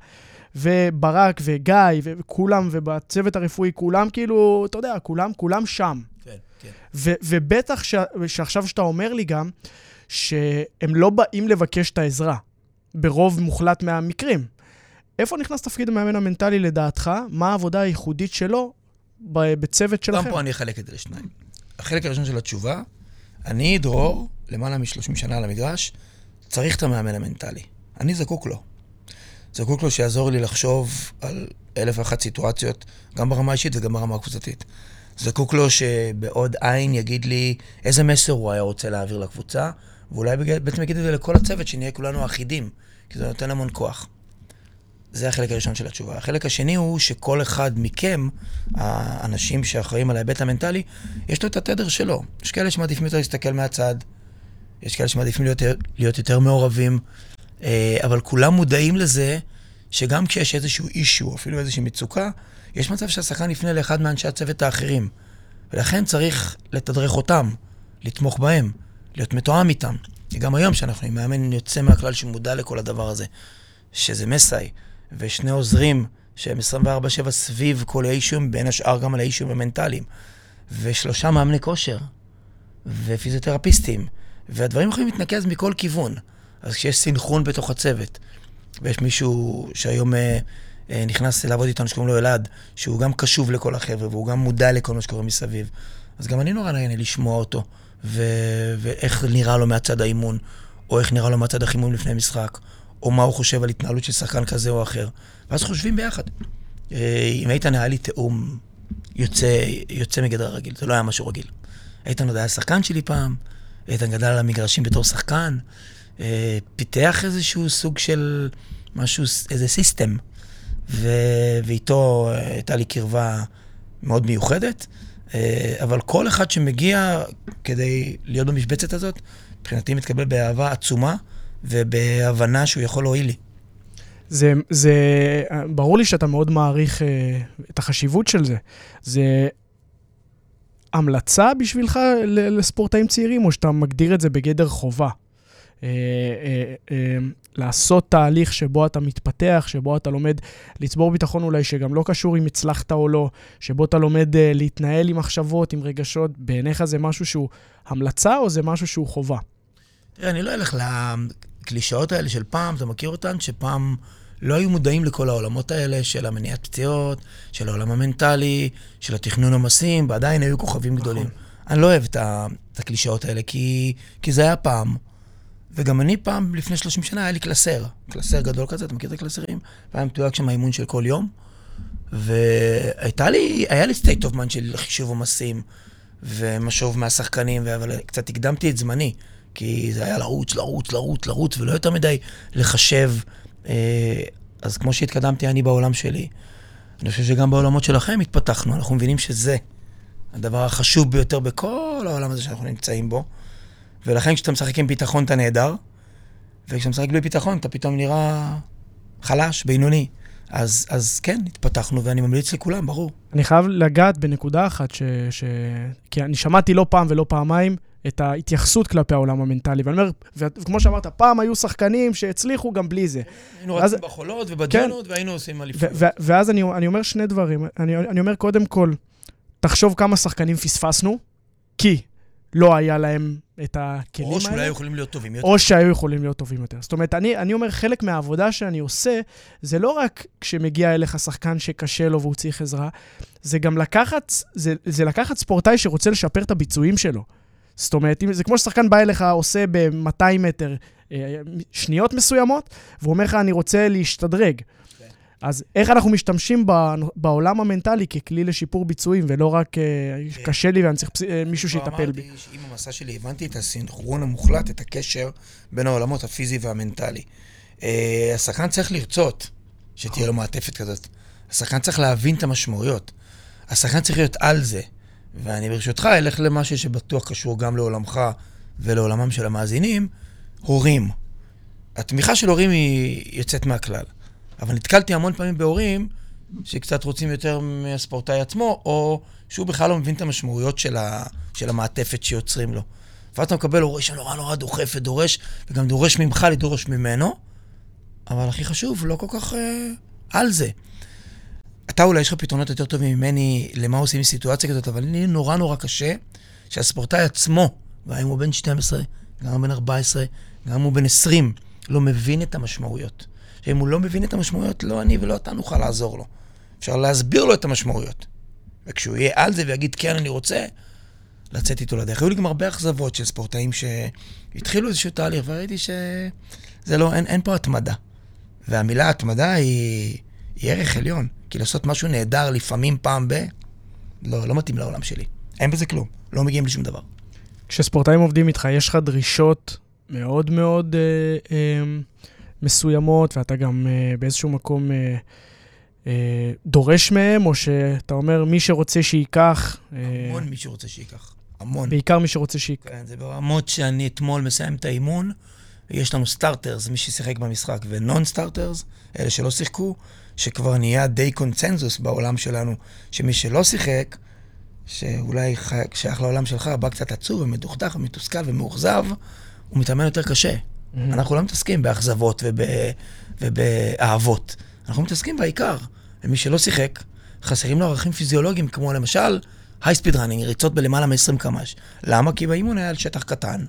וברק וגיא וכולם, ובצוות הרפואי, כולם כאילו, אתה יודע, כולם, כולם שם. כן, כן. ו- ובטח ש- שעכשיו שאתה אומר לי גם, שהם לא באים לבקש את העזרה, ברוב מוחלט מהמקרים. איפה נכנס תפקיד המאמן המנטלי לדעתך? מה העבודה הייחודית שלו בצוות שלכם? גם פה אני אחלק את זה לשניים. החלק הראשון של התשובה, אני, דרור, למעלה מ-30 שנה על המגרש, צריך את המאמן המנטלי. אני זקוק לו. זקוק לו שיעזור לי לחשוב על אלף ואחת סיטואציות, גם ברמה האישית וגם ברמה הקבוצתית. זקוק לו שבעוד עין יגיד לי איזה מסר הוא היה רוצה להעביר לקבוצה, ואולי בעצם יגיד את זה לכל הצוות, שנהיה כולנו אחידים, כי זה נותן המון כוח. זה החלק הראשון של התשובה. החלק השני הוא שכל אחד מכם, האנשים שאחראים על ההיבט המנטלי, יש לו את התדר שלו. יש כאלה שמעדיפים יותר להסתכל מהצד, יש כאלה שמעדיפים להיות, להיות יותר מעורבים, אבל כולם מודעים לזה שגם כשיש איזשהו אישו, אפילו איזושהי מצוקה, יש מצב שהשחקן יפנה לאחד מאנשי הצוות האחרים. ולכן צריך לתדרך אותם, לתמוך בהם, להיות מתואם איתם. וגם היום, שאנחנו עם מאמן יוצא מהכלל שמודע לכל הדבר הזה, שזה מסאי, ושני עוזרים שהם 24-7 סביב כל האישויים, בין השאר גם על האישויים המנטליים. ושלושה מאמני כושר, ופיזיותרפיסטים, והדברים יכולים להתנקז מכל כיוון. אז כשיש סינכרון בתוך הצוות, ויש מישהו שהיום אה, אה, נכנס לעבוד איתנו, שקוראים לו אלעד, שהוא גם קשוב לכל החבר'ה, והוא גם מודע לכל מה שקורה מסביב, אז גם אני נורא נהנה לשמוע אותו, ו- ואיך נראה לו מהצד האימון, או איך נראה לו מהצד החימום לפני משחק, או מה הוא חושב על התנהלות של שחקן כזה או אחר. ואז חושבים ביחד. אה, עם איתן היה לי תיאום יוצא, יוצא מגדר הרגיל, זה לא היה משהו רגיל. איתן עוד היה שחקן שלי פעם, איתן גדל על המגרשים בתור שחקן, פיתח איזשהו סוג של משהו, איזה סיסטם, ו... ואיתו אה, הייתה לי קרבה מאוד מיוחדת, אה, אבל כל אחד שמגיע כדי להיות במשבצת הזאת, מבחינתי מתקבל באהבה עצומה ובהבנה שהוא יכול להועיל לי. זה, זה, ברור לי שאתה מאוד מעריך אה, את החשיבות של זה. זה המלצה בשבילך לספורטאים צעירים, או שאתה מגדיר את זה בגדר חובה? אה, אה, אה, לעשות תהליך שבו אתה מתפתח, שבו אתה לומד לצבור ביטחון אולי, שגם לא קשור אם הצלחת או לא, שבו אתה לומד להתנהל עם מחשבות, עם רגשות, בעיניך זה משהו שהוא המלצה או זה משהו שהוא חובה? תראה, אני לא אלך לקלישאות האלה של פעם, אתה מכיר אותן? שפעם לא היו מודעים לכל העולמות האלה של המניעת פציעות, של העולם המנטלי, של התכנון עומסים, ועדיין היו כוכבים נכון. גדולים. אני לא אוהב את הקלישאות האלה, כי, כי זה היה פעם. וגם אני פעם, לפני 30 שנה, היה לי קלסר. קלסר גדול כזה, אתה מכיר את הקלסרים? והיה מתויג שם האימון של כל יום. והייתה לי, היה לי state of mind של חישוב עומסים ומשוב מהשחקנים, אבל קצת הקדמתי את זמני, כי זה היה לרוץ, לרוץ, לרוץ, לרוץ, ולא יותר מדי לחשב. אה, אז כמו שהתקדמתי אני בעולם שלי, אני חושב שגם בעולמות שלכם התפתחנו, אנחנו מבינים שזה הדבר החשוב ביותר בכל העולם הזה שאנחנו נמצאים בו. ולכן כשאתה משחק עם ביטחון אתה נהדר, וכשאתה משחק בלי ביטחון אתה פתאום נראה חלש, בינוני. אז, אז כן, התפתחנו, ואני ממליץ לכולם, ברור. אני חייב לגעת בנקודה אחת, ש, ש... כי אני שמעתי לא פעם ולא פעמיים את ההתייחסות כלפי העולם המנטלי. ואני אומר, וכמו שאמרת, פעם היו שחקנים שהצליחו גם בלי זה. היינו רצים בחולות ובדיונות, כן. והיינו עושים אליפות. ואז אני, אני אומר שני דברים. אני, אני אומר, קודם כל, תחשוב כמה שחקנים פספסנו, כי לא היה להם את הכלים האלה. או שאולי היו יכולים להיות טובים יותר. או שהיו יכולים להיות טובים יותר. זאת אומרת, אני, אני אומר, חלק מהעבודה שאני עושה, זה לא רק כשמגיע אליך שחקן שקשה לו והוא צריך עזרה, זה גם לקחת, זה, זה לקחת ספורטאי שרוצה לשפר את הביצועים שלו. זאת אומרת, זה כמו ששחקן בא אליך, עושה ב-200 מטר אה, שניות מסוימות, והוא אומר לך, אני רוצה להשתדרג. אז איך אנחנו משתמשים בעולם המנטלי ככלי לשיפור ביצועים, ולא רק אה, קשה לי ואני צריך אה, מישהו שיטפל בי. אמרתי שעם המסע שלי הבנתי את הסינכרון המוחלט, את הקשר בין העולמות הפיזי והמנטלי. אה, השחקן צריך לרצות שתהיה לו מעטפת כזאת. השחקן צריך להבין את המשמעויות. השחקן צריך להיות על זה. ואני ברשותך אלך למשהו שבטוח קשור גם לעולמך ולעולמם של המאזינים, הורים. התמיכה של הורים היא יוצאת מהכלל. אבל נתקלתי המון פעמים בהורים שקצת רוצים יותר מהספורטאי עצמו, או שהוא בכלל לא מבין את המשמעויות של, ה, של המעטפת שיוצרים לו. ואז אתה מקבל הורה שנורא נורא דוחף ודורש, וגם דורש ממך לדרוש ממנו, אבל הכי חשוב, לא כל כך אה, על זה. אתה אולי יש לך פתרונות יותר טובים ממני למה עושים בסיטואציה כזאת, אבל לי נורא נורא קשה שהספורטאי עצמו, גם אם הוא בן 12, גם הוא בן 14, גם הוא בן 20, לא מבין את המשמעויות. שאם הוא לא מבין את המשמעויות, לא אני ולא אתה נוכל לעזור לו. אפשר להסביר לו את המשמעויות. וכשהוא יהיה על זה ויגיד, כן, אני רוצה, לצאת איתו לדרך. היו לי גם הרבה אכזבות של ספורטאים שהתחילו איזשהו תהליך, וראיתי שזה לא, אין, אין פה התמדה. והמילה התמדה היא, היא ערך עליון. כי לעשות משהו נהדר לפעמים פעם ב... לא, לא מתאים לעולם שלי. אין בזה כלום. לא מגיעים לשום דבר. כשספורטאים עובדים איתך, יש לך דרישות מאוד מאוד אה, אה, מסוימות, ואתה גם uh, באיזשהו מקום uh, uh, דורש מהם, או שאתה אומר, מי שרוצה שייקח... המון מי שרוצה שייקח. המון. בעיקר מי שרוצה שייקח. כן, זה ברמות שאני אתמול מסיים את האימון, יש לנו סטארטרס, מי ששיחק במשחק, ונון סטארטרס, אלה שלא שיחקו, שכבר נהיה די קונצנזוס בעולם שלנו, שמי שלא שיחק, שאולי שייך לעולם שלך, בא קצת עצוב ומדוכדך ומתוסכל ומאוכזב, הוא מתאמן יותר קשה. Mm-hmm. אנחנו לא מתעסקים באכזבות וב, ובאהבות, אנחנו מתעסקים בעיקר. ומי שלא שיחק, חסרים לו ערכים פיזיולוגיים, כמו למשל, high speed running, ריצות בלמעלה מ-20 קמ"ש. למה? כי באימון היה על שטח קטן,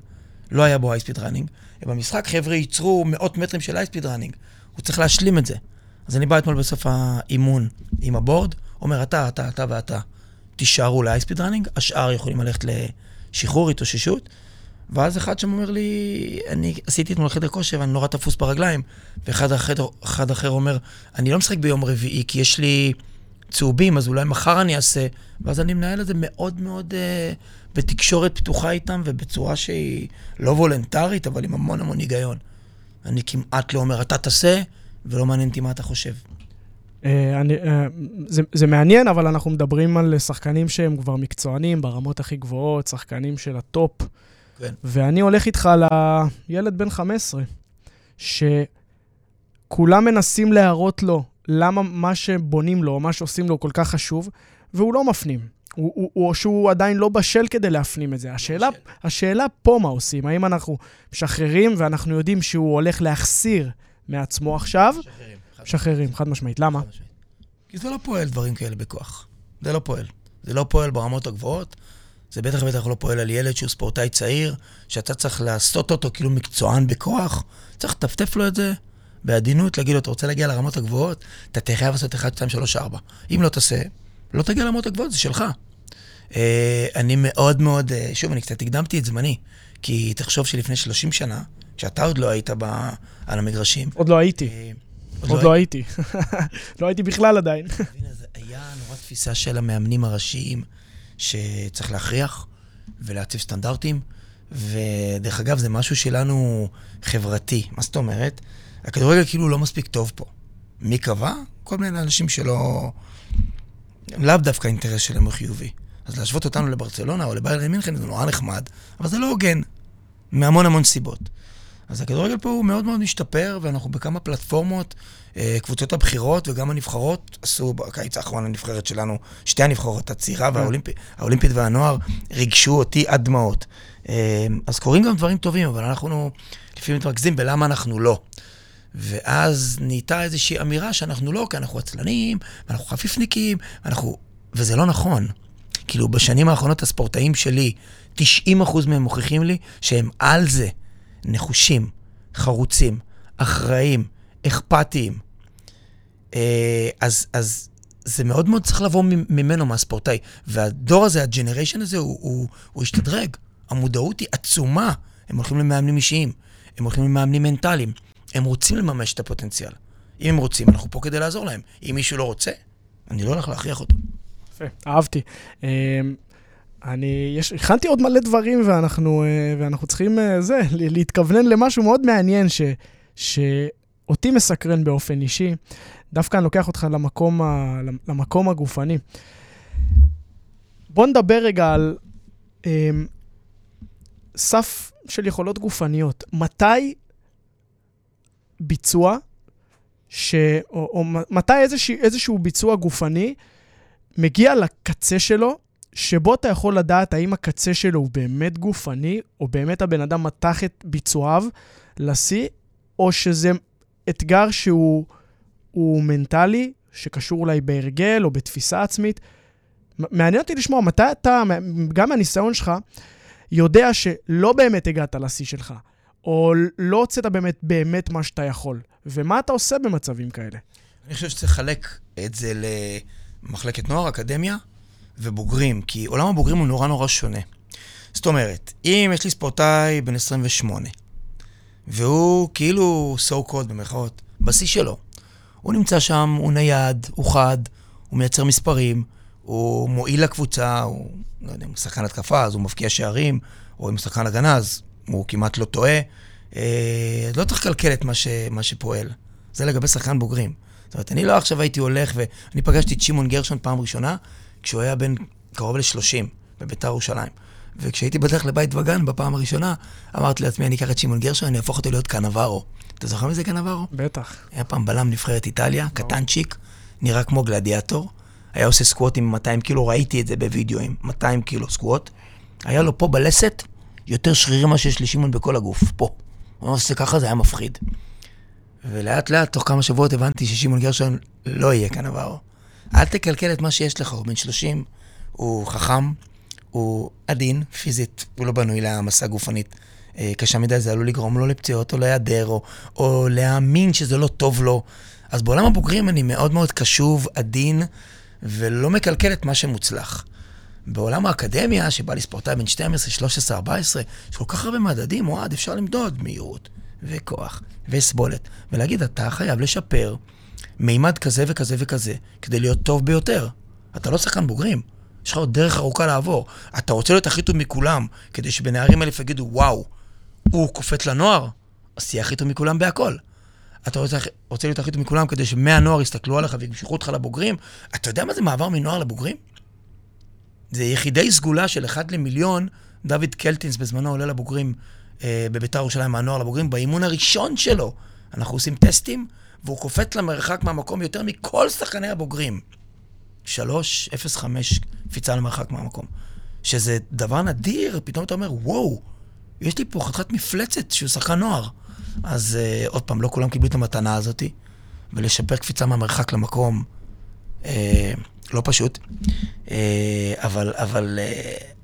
לא היה בו high speed running, ובמשחק חבר'ה ייצרו מאות מטרים של high speed running. הוא צריך להשלים את זה. אז אני בא אתמול בסוף האימון עם ה board, אומר, אתה, אתה, אתה ואתה, תישארו ל high speed running, השאר יכולים ללכת לשחרור, התאוששות. ואז אחד שם אומר לי, אני עשיתי אתמול חדר כושר ואני נורא תפוס ברגליים, ואחד אחר, אחד אחר אומר, אני לא משחק ביום רביעי כי יש לי צהובים, אז אולי מחר אני אעשה. ואז אני מנהל את זה מאוד מאוד אה, בתקשורת פתוחה איתם, ובצורה שהיא לא וולנטרית, אבל עם המון המון היגיון. אני כמעט לא אומר, אתה תעשה, ולא מעניין אותי מה אתה חושב. אה, אני, אה, זה, זה מעניין, אבל אנחנו מדברים על שחקנים שהם כבר מקצוענים ברמות הכי גבוהות, שחקנים של ה top. כן. ואני הולך איתך לילד בן 15, שכולם מנסים להראות לו למה מה שבונים לו, מה שעושים לו כל כך חשוב, והוא לא מפנים. או שהוא עדיין לא בשל כדי להפנים את זה. השאלה, השאלה פה מה עושים, האם אנחנו משחררים ואנחנו יודעים שהוא הולך להחסיר מעצמו עכשיו? משחררים. משחררים, חד משמעית. למה? כי זה לא פועל דברים כאלה בכוח. זה לא פועל. זה לא פועל ברמות הגבוהות. זה בטח ובטח לא פועל על ילד שהוא ספורטאי צעיר, שאתה צריך לעשות אותו כאילו מקצוען בכוח. צריך לטפטף לו את זה בעדינות, להגיד לו, אתה רוצה להגיע לרמות הגבוהות? אתה חייב לעשות 1, 2, 3, 4. אם לא תעשה, לא תגיע לרמות הגבוהות, זה שלך. אה, אני מאוד מאוד, אה, שוב, אני קצת הקדמתי את זמני, כי תחשוב שלפני 30 שנה, כשאתה עוד לא היית ב, על המגרשים... עוד לא הייתי. אה, עוד, עוד לא, לא הייתי. לא הייתי בכלל עדיין. היה נורא תפיסה של המאמנים הראשיים. שצריך להכריח ולהציב סטנדרטים, ודרך אגב, זה משהו שלנו חברתי. מה זאת אומרת? הכדורגל כאילו לא מספיק טוב פה. מי קבע? כל מיני אנשים שלא... לאו דווקא האינטרס שלהם הוא חיובי. אז להשוות אותנו לברצלונה או לביירן מינכן זה נורא נחמד, אבל זה לא הוגן, מהמון המון סיבות. אז הכדורגל פה הוא מאוד מאוד משתפר, ואנחנו בכמה פלטפורמות, קבוצות הבחירות וגם הנבחרות עשו בקיץ האחרון הנבחרת שלנו, שתי הנבחרות, הצעירה כן. והאולימפית והנוער, ריגשו אותי עד דמעות. אה, אז קורים גם דברים טובים, אבל אנחנו לפעמים מתרכזים בלמה אנחנו לא. ואז נהייתה איזושהי אמירה שאנחנו לא, כי אנחנו עצלנים, ואנחנו חפיפניקים, ואנחנו... וזה לא נכון. כאילו, בשנים האחרונות הספורטאים שלי, 90% מהם מוכיחים לי שהם על זה. נחושים, חרוצים, אחראים, אכפתיים. אה, אז, אז זה מאוד מאוד צריך לבוא ממנו, מהספורטאי. והדור הזה, הג'נריישן הזה, הוא, הוא, הוא השתדרג. המודעות היא עצומה. הם הולכים למאמנים אישיים, הם הולכים למאמנים מנטליים. הם רוצים לממש את הפוטנציאל. אם הם רוצים, אנחנו פה כדי לעזור להם. אם מישהו לא רוצה, אני לא הולך להכריח אותו. יפה, אהבתי. אמ, אני, יש, הכנתי עוד מלא דברים ואנחנו, אה, ואנחנו צריכים, אה, זה, להתכוונן למשהו מאוד מעניין ש, שאותי מסקרן באופן אישי. דווקא אני לוקח אותך למקום, ה, למקום הגופני. בוא נדבר רגע על אה, סף של יכולות גופניות. מתי ביצוע, ש, או, או מתי איזשה, איזשהו ביצוע גופני מגיע לקצה שלו, שבו אתה יכול לדעת האם הקצה שלו הוא באמת גופני, או באמת הבן אדם מתח את ביצועיו לשיא, או שזה אתגר שהוא מנטלי, שקשור אולי בהרגל או בתפיסה עצמית. מעניין אותי לשמוע מתי אתה, גם מהניסיון שלך, יודע שלא באמת הגעת לשיא שלך, או לא הוצאת באמת באמת מה שאתה יכול, ומה אתה עושה במצבים כאלה? אני חושב שצריך לחלק את זה למחלקת נוער, אקדמיה, ובוגרים, כי עולם הבוגרים הוא נורא נורא שונה. זאת אומרת, אם יש לי ספורטאי בן 28, והוא כאילו so called במרכאות, בשיא שלו, הוא נמצא שם, הוא נייד, הוא חד, הוא מייצר מספרים, הוא מועיל לקבוצה, הוא, לא יודע, הוא שחקן התקפה, אז הוא מבקיע שערים, או אם הוא שחקן הגנה, אז הוא כמעט לא טועה. אה, לא צריך לקלקל את מה, ש, מה שפועל. זה לגבי שחקן בוגרים. זאת אומרת, אני לא עכשיו הייתי הולך, ואני פגשתי את שמעון גרשון פעם ראשונה, כשהוא היה בן קרוב ל-30 בביתר ירושלים. וכשהייתי בדרך לבית וגן בפעם הראשונה, אמרתי לעצמי, אני אקח את שמעון גרשון, אני אהפוך אותו להיות קנברו. אתה זוכר מזה קנברו? בטח. היה פעם בלם נבחרת איטליה, קטנצ'יק, נראה כמו גלדיאטור. היה עושה סקווט עם 200 קילו, ראיתי את זה בווידאוים, 200 קילו סקווט. היה לו פה בלסת יותר שרירים ממה שיש לשמעון בכל הגוף, פה. הוא עושה ככה, זה היה מפחיד. ולאט לאט, תוך כמה שבועות הבנתי ששמעון גרשון לא יהיה עבר. אל תקלקל את מה שיש לך, הוא בן 30, הוא חכם, הוא עדין, פיזית, הוא לא בנוי להעמסה גופנית אה, קשה מדי, זה עלול לגרום לו לפציעות, או להיעדר, או, או להאמין שזה לא טוב לו. אז בעולם הבוגרים אני מאוד מאוד קשוב, עדין, ולא מקלקל את מה שמוצלח. בעולם האקדמיה, שבא לי ספורטאי בן 12, 13, 14, יש כל כך הרבה מדדים, אוהד, אפשר למדוד מהירות, וכוח, וסבולת, ולהגיד, אתה חייב לשפר מימד כזה וכזה וכזה, כדי להיות טוב ביותר. אתה לא שחקן בוגרים, יש לך עוד דרך ארוכה לעבור. אתה רוצה להיות הכי טוב מכולם, כדי שבנערים אלף יגידו, וואו, הוא קופץ לנוער, אז תהיה הכי טוב מכולם בהכל. אתה רוצה, רוצה להיות הכי טוב מכולם כדי שמהנוער יסתכלו עליך וימשכו אותך לבוגרים? אתה יודע מה זה מעבר מנוער לבוגרים? זה יחידי סגולה של אחד למיליון. דוד קלטינס בזמנו עולה לבוגרים אה, בביתר ירושלים מהנוער לבוגרים, באימון הראשון שלו. אנחנו עושים טסטים, והוא קופץ למרחק מהמקום יותר מכל שחקני הבוגרים. 3, 0, 5 קפיצה למרחק מהמקום. שזה דבר נדיר, פתאום אתה אומר, וואו, יש לי פה חתיכת מפלצת שהוא שחקן נוער. אז uh, עוד פעם, לא כולם קיבלו את המתנה הזאת, ולשפר קפיצה מהמרחק למקום, uh, לא פשוט, uh, אבל, אבל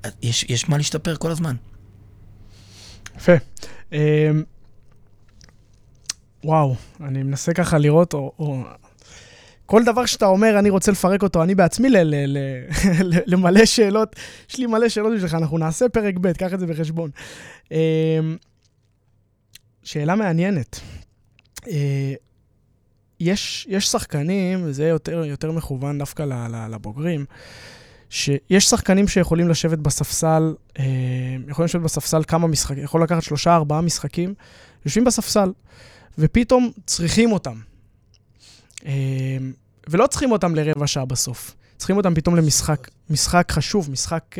uh, יש, יש מה להשתפר כל הזמן. יפה. Uh, וואו, אני מנסה ככה לראות, או, או... כל דבר שאתה אומר, אני רוצה לפרק אותו, אני בעצמי למלא שאלות. יש לי מלא שאלות בשבילך, אנחנו נעשה פרק ב', קח את זה בחשבון. שאלה מעניינת. אה, יש, יש שחקנים, זה יותר, יותר מכוון דווקא לבוגרים, שיש שחקנים שיכולים לשבת בספסל, אה, יכולים לשבת בספסל כמה משחקים, יכול לקחת שלושה, ארבעה משחקים, יושבים בספסל, ופתאום צריכים אותם. ולא צריכים אותם לרבע שעה בסוף, צריכים אותם פתאום למשחק, משחק חשוב, משחק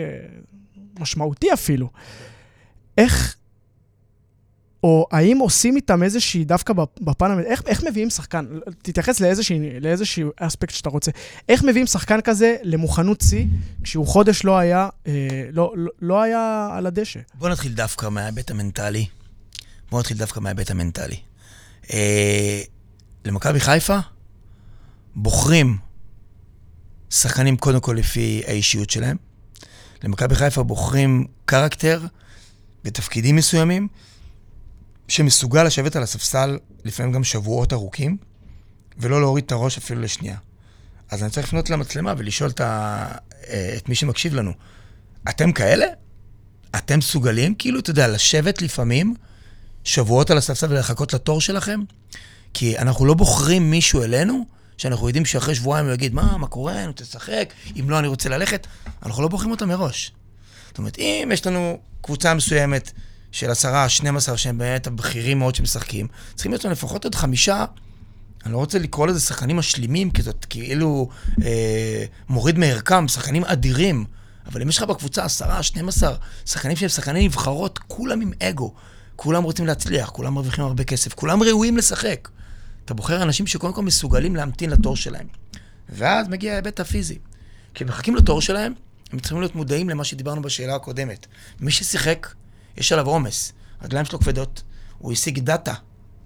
משמעותי אפילו. איך, או האם עושים איתם איזושהי, דווקא בפן, איך, איך מביאים שחקן, תתייחס לאיזושהי, לאיזושהי אספקט שאתה רוצה, איך מביאים שחקן כזה למוכנות שיא, כשהוא חודש לא היה, אה, לא, לא, לא היה על הדשא? בוא נתחיל דווקא מההיבט המנטלי. בוא נתחיל דווקא מההיבט המנטלי. אה, למכבי חיפה בוחרים שחקנים קודם כל לפי האישיות שלהם. למכבי חיפה בוחרים קרקטר בתפקידים מסוימים, שמסוגל לשבת על הספסל לפעמים גם שבועות ארוכים, ולא להוריד את הראש אפילו לשנייה. אז אני צריך לפנות למצלמה ולשאול את, ה... אה, את מי שמקשיב לנו, אתם כאלה? אתם מסוגלים, כאילו, אתה יודע, לשבת לפעמים שבועות על הספסל ולחכות לתור שלכם? כי אנחנו לא בוחרים מישהו אלינו, שאנחנו יודעים שאחרי שבועיים הוא יגיד, מה, מה קורה, נו, תשחק, אם לא, אני רוצה ללכת. אנחנו לא בוחרים אותם מראש. זאת אומרת, אם יש לנו קבוצה מסוימת של עשרה, 12 שהם באמת הבכירים מאוד שמשחקים, צריכים להיות לנו לפחות עוד חמישה, אני לא רוצה לקרוא לזה שחקנים משלימים, כי זאת כאילו אה, מוריד מערכם, שחקנים אדירים. אבל אם יש לך בקבוצה עשרה, 12 שחקנים שהם שחקני נבחרות, כולם עם אגו, כולם רוצים להצליח, כולם מרוויחים הרבה כסף, כולם ראויים לשחק. אתה בוחר אנשים שקודם כל מסוגלים להמתין לתור שלהם. ואז מגיע ההיבט הפיזי. כי מחכים לתור שלהם, הם צריכים להיות מודעים למה שדיברנו בשאלה הקודמת. מי ששיחק, יש עליו עומס, הרגליים שלו כבדות, הוא השיג דאטה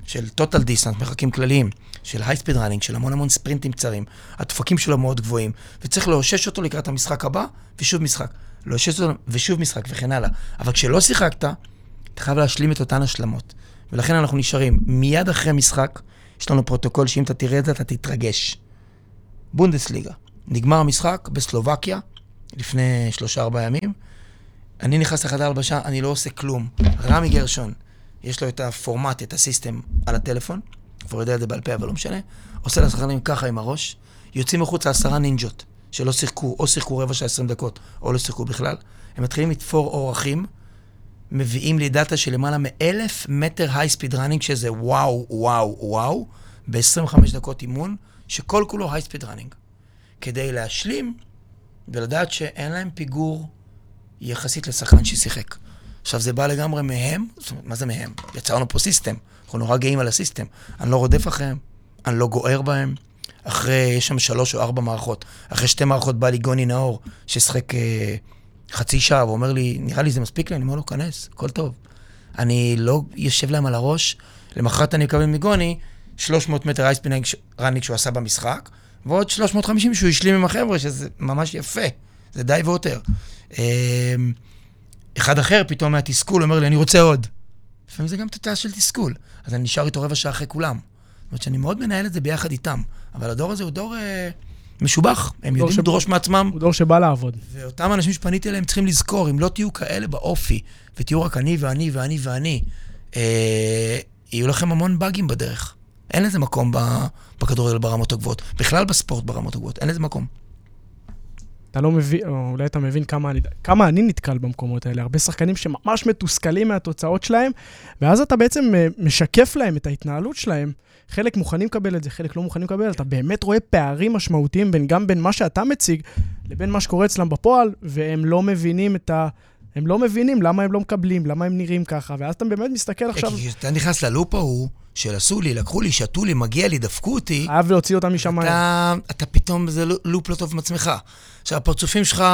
של total distance, מרחקים כלליים, של high speed running, של המון המון ספרינטים קצרים, הדפקים שלו מאוד גבוהים, וצריך לאושש אותו לקראת המשחק הבא, ושוב משחק. לאושש אותו ושוב משחק וכן הלאה. אבל כשלא שיחקת, אתה חייב להשלים את אותן השלמות. ולכן אנחנו נשארים מיד אחרי משחק, יש לנו פרוטוקול שאם אתה תראה את זה, אתה תתרגש. בונדסליגה. נגמר המשחק בסלובקיה, לפני שלושה-ארבעה ימים, אני נכנס לחדר הלבשה, אני לא עושה כלום. רמי גרשון, יש לו את הפורמט, את ה system על הטלפון, כבר יודע את זה בעל פה, אבל לא משנה. עושה לשחקנים ככה עם הראש, יוצאים מחוץ לעשרה נינג'ות, שלא שיחקו, או שיחקו רבע שעה עשרים דקות, או לא שיחקו בכלל. הם מתחילים לתפור רוחבים, מביאים לי דאטה של למעלה מאלף מטר high speed running, שזה וואו, וואו, וואו, ב-25 דקות אימון, שכל כולו high speed running. כדי להשלים ולדעת שאין להם פיגור יחסית לשחקן ששיחק. עכשיו, זה בא לגמרי מהם, זאת אומרת, מה זה מהם? יצרנו פה system, אנחנו נורא גאים על ה system. אני לא רודף אחריהם, אני לא גוער בהם. אחרי, יש שם שלוש או ארבע מערכות. אחרי שתי מערכות בא אליי גוני נאור, ששחק אה, חצי שעה, ואומר לי, נראה לי זה מספיק לי, אני אומר לו, כנס, הכל טוב. אני לא יושב להם על הראש, למחרת אני מקבל מגוני, 300 מטר אייספינג ראניק שהוא עשה במשחק, ועוד 350 שהוא השלים עם החבר'ה, שזה ממש יפה. זה די ויותר. אמ, אחד אחר פתאום מהתסכול אומר לי, אני רוצה עוד. לפעמים זה גם תוצאה של תסכול. אז אני נשאר איתו רבע שעה אחרי כולם. זאת אומרת שאני מאוד מנהל את זה ביחד איתם. אבל הדור הזה הוא דור אה, משובח, הם יודעים לדרוש מעצמם. הוא דור שבא לעבוד. ואותם אנשים שפניתי אליהם צריכים לזכור, אם לא תהיו כאלה באופי, ותהיו רק אני ואני ואני ואני, אה, יהיו לכם המון באגים בדרך. אין לזה מקום בכדורגל ברמות הגבוהות. בכלל בספורט ברמות הגבוהות, אין לזה מקום. אתה לא מבין, או אולי אתה מבין כמה אני, כמה אני נתקל במקומות האלה. הרבה שחקנים שממש מתוסכלים מהתוצאות שלהם, ואז אתה בעצם אה, משקף להם את ההתנהלות שלהם. חלק מוכנים לקבל את זה, חלק לא מוכנים לקבל. אתה באמת רואה פערים משמעותיים בין, גם בין מה שאתה מציג לבין מה שקורה אצלם בפועל, והם לא מבינים את ה... הם לא מבינים למה הם לא מקבלים, למה הם נראים ככה, ואז אתה באמת מסתכל עכשיו... כי כשאתה נכנס ללופ ההוא, של עשו לי, לקחו לי, שתו לי, מגיע לי, דפקו אותי... חייב להוציא אותם משם. אתה, אתה פתאום, זה לופ לא טוב עם עצמך. עכשיו, הפרצופים שלך,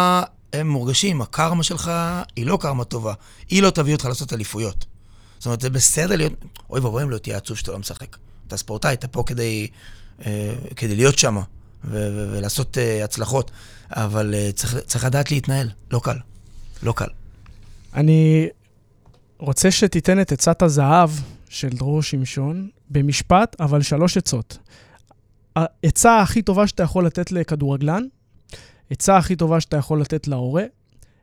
הם מורגשים, הקרמה שלך היא לא קרמה טובה. היא לא תביא אותך לעשות אליפויות. זאת אומרת, זה בסדר להיות... אוי ואבוי אם לא תהיה עצוב שאתה לא משחק. אתה ספורטאי, אתה פה כדי, אה, כדי להיות שם ולעשות אה, הצלחות, אבל אה, צריך, צריך לדעת להתנהל, לא קל. לא קל. אני רוצה שתיתן את עצת הזהב של דרור שמשון במשפט, אבל שלוש עצות. העצה הכי טובה שאתה יכול לתת לכדורגלן, עצה הכי טובה שאתה יכול לתת להורה,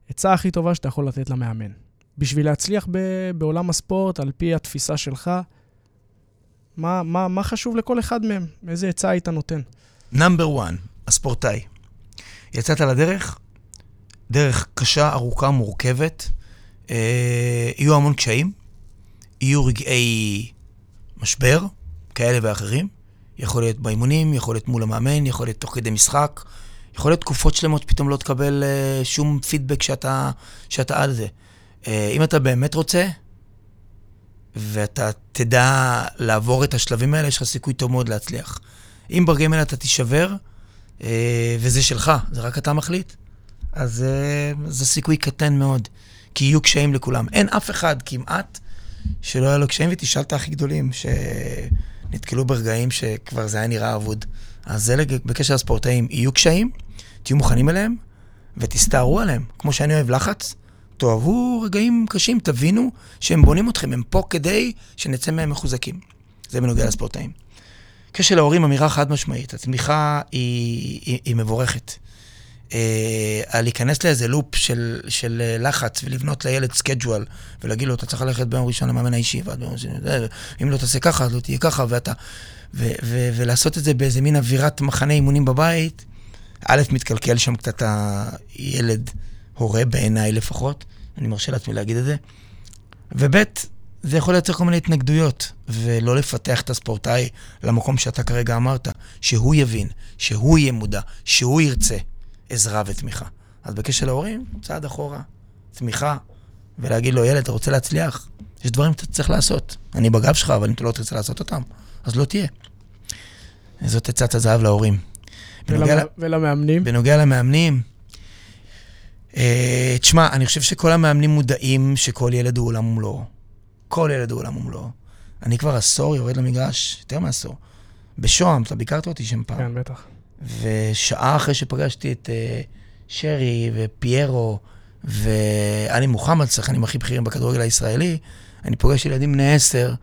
עצה הכי טובה שאתה יכול לתת למאמן. בשביל להצליח ב- בעולם הספורט, על פי התפיסה שלך, מה, מה, מה חשוב לכל אחד מהם? איזה עצה היית נותן? נאמבר 1, הספורטאי. יצאת לדרך, דרך קשה, ארוכה, מורכבת, אה, יהיו המון קשיים, יהיו רגעי משבר, כאלה ואחרים. יכול להיות באימונים, יכול להיות מול המאמן, יכול להיות תוך כדי משחק, יכול להיות תקופות שלמות פתאום לא תקבל אה, שום פידבק שאתה, שאתה על זה. אה, אם אתה באמת רוצה, ואתה תדע לעבור את השלבים האלה, יש לך סיכוי טוב מאוד להצליח. אם האלה אתה תישבר, אה, וזה שלך, זה רק אתה מחליט, אז אה, זה סיכוי קטן מאוד. כי יהיו קשיים לכולם. אין אף אחד כמעט שלא היה לו קשיים, ותשאל את הכי גדולים, שנתקלו ברגעים שכבר זה היה נראה אבוד. אז זה בקשר לספורטאים, יהיו קשיים, תהיו מוכנים אליהם, ותסתערו עליהם. כמו שאני אוהב לחץ, תאהבו רגעים קשים, תבינו שהם בונים אתכם, הם פה כדי שנצא מהם מחוזקים. זה בנוגע לספורטאים. קשר להורים, אמירה חד משמעית, התמיכה היא, היא, היא מבורכת. אה, להיכנס לאיזה לופ של, של אה, לחץ ולבנות לילד schedule ולהגיד לו, אתה צריך ללכת ביום ראשון למאמן האישי, ואם לא תעשה ככה, אז לא תהיה ככה, ואתה... ו, ו, ולעשות את זה באיזה מין אווירת מחנה אימונים בבית, א', מתקלקל שם קצת הילד, הורה בעיניי לפחות, אני מרשה לעצמי להגיד את זה, וב', זה יכול לייצר כל מיני התנגדויות, ולא לפתח את הספורטאי למקום שאתה כרגע אמרת, שהוא יבין, שהוא יהיה מודע, שהוא ירצה. עזרה ותמיכה. אז בקשר להורים, צעד אחורה, תמיכה, ולהגיד לו, ילד, אתה רוצה להצליח? יש דברים שאתה צריך לעשות. אני בגב שלך, אבל אם אתה לא תרצה לעשות אותם, אז לא תהיה. זאת עצת הזהב להורים. ולמ... ולמאמנים? בנוגע למאמנים, תשמע, אני חושב שכל המאמנים מודעים שכל ילד הוא עולם ומלואו. כל ילד הוא עולם ומלואו. אני כבר עשור יורד למגרש, יותר מעשור. בשוהם, אתה ביקרת אותי שם פעם. כן, בטח. ושעה אחרי שפגשתי את uh, שרי ופיירו ואני מוחמד, שחקנים הכי בכירים בכדורגל הישראלי, אני פוגש ילדים בני עשר,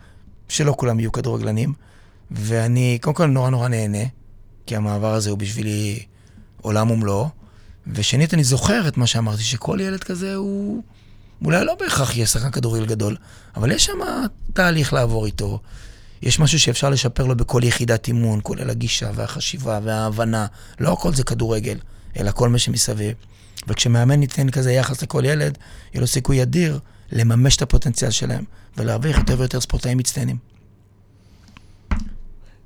שלא כולם יהיו כדורגלנים, ואני קודם כל נורא נורא נהנה, כי המעבר הזה הוא בשבילי עולם ומלואו, ושנית, אני זוכר את מה שאמרתי, שכל ילד כזה הוא... אולי לא בהכרח יהיה שחקן כדורגל גדול, אבל יש שם תהליך לעבור איתו. יש משהו שאפשר לשפר לו בכל יחידת אימון, כולל הגישה והחשיבה וההבנה. לא הכל זה כדורגל, אלא כל מה שמסביב. וכשמאמן ייתן כזה יחס לכל ילד, יהיה לו סיכוי אדיר לממש את הפוטנציאל שלהם, ולהרוויח יותר ויותר ספורטאים מצטיינים.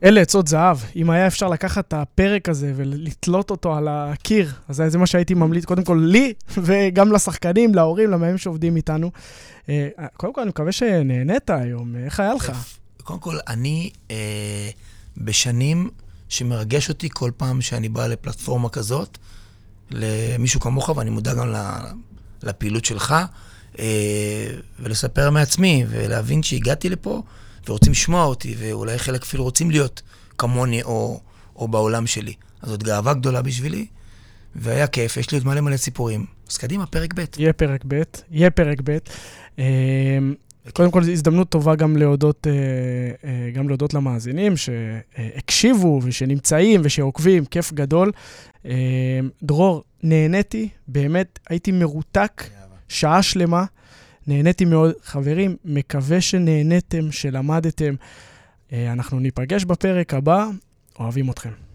אלה עצות זהב. אם היה אפשר לקחת את הפרק הזה ולתלות אותו על הקיר, אז זה מה שהייתי ממליץ, קודם כל לי, וגם לשחקנים, להורים, למאמנים שעובדים איתנו. אה, קודם כל, אני מקווה שנהנית היום. איך היה לך? קודם כל, אני אה, בשנים שמרגש אותי כל פעם שאני בא לפלטפורמה כזאת, למישהו כמוך, ואני מודע גם לפעילות שלך, אה, ולספר מעצמי, ולהבין שהגעתי לפה, ורוצים לשמוע אותי, ואולי חלק אפילו רוצים להיות כמוני או, או בעולם שלי. אז זאת גאווה גדולה בשבילי, והיה כיף, יש לי עוד מלא מלא סיפורים. אז קדימה, פרק ב'. יהיה פרק ב', יהיה פרק ב'. אה, קודם כל, זו הזדמנות טובה גם להודות, אה, אה, גם להודות למאזינים שהקשיבו ושנמצאים ושעוקבים, כיף גדול. אה, דרור, נהניתי, באמת, הייתי מרותק שעה שלמה. נהניתי מאוד. חברים, מקווה שנהניתם, שלמדתם. אנחנו ניפגש בפרק הבא, אוהבים אתכם.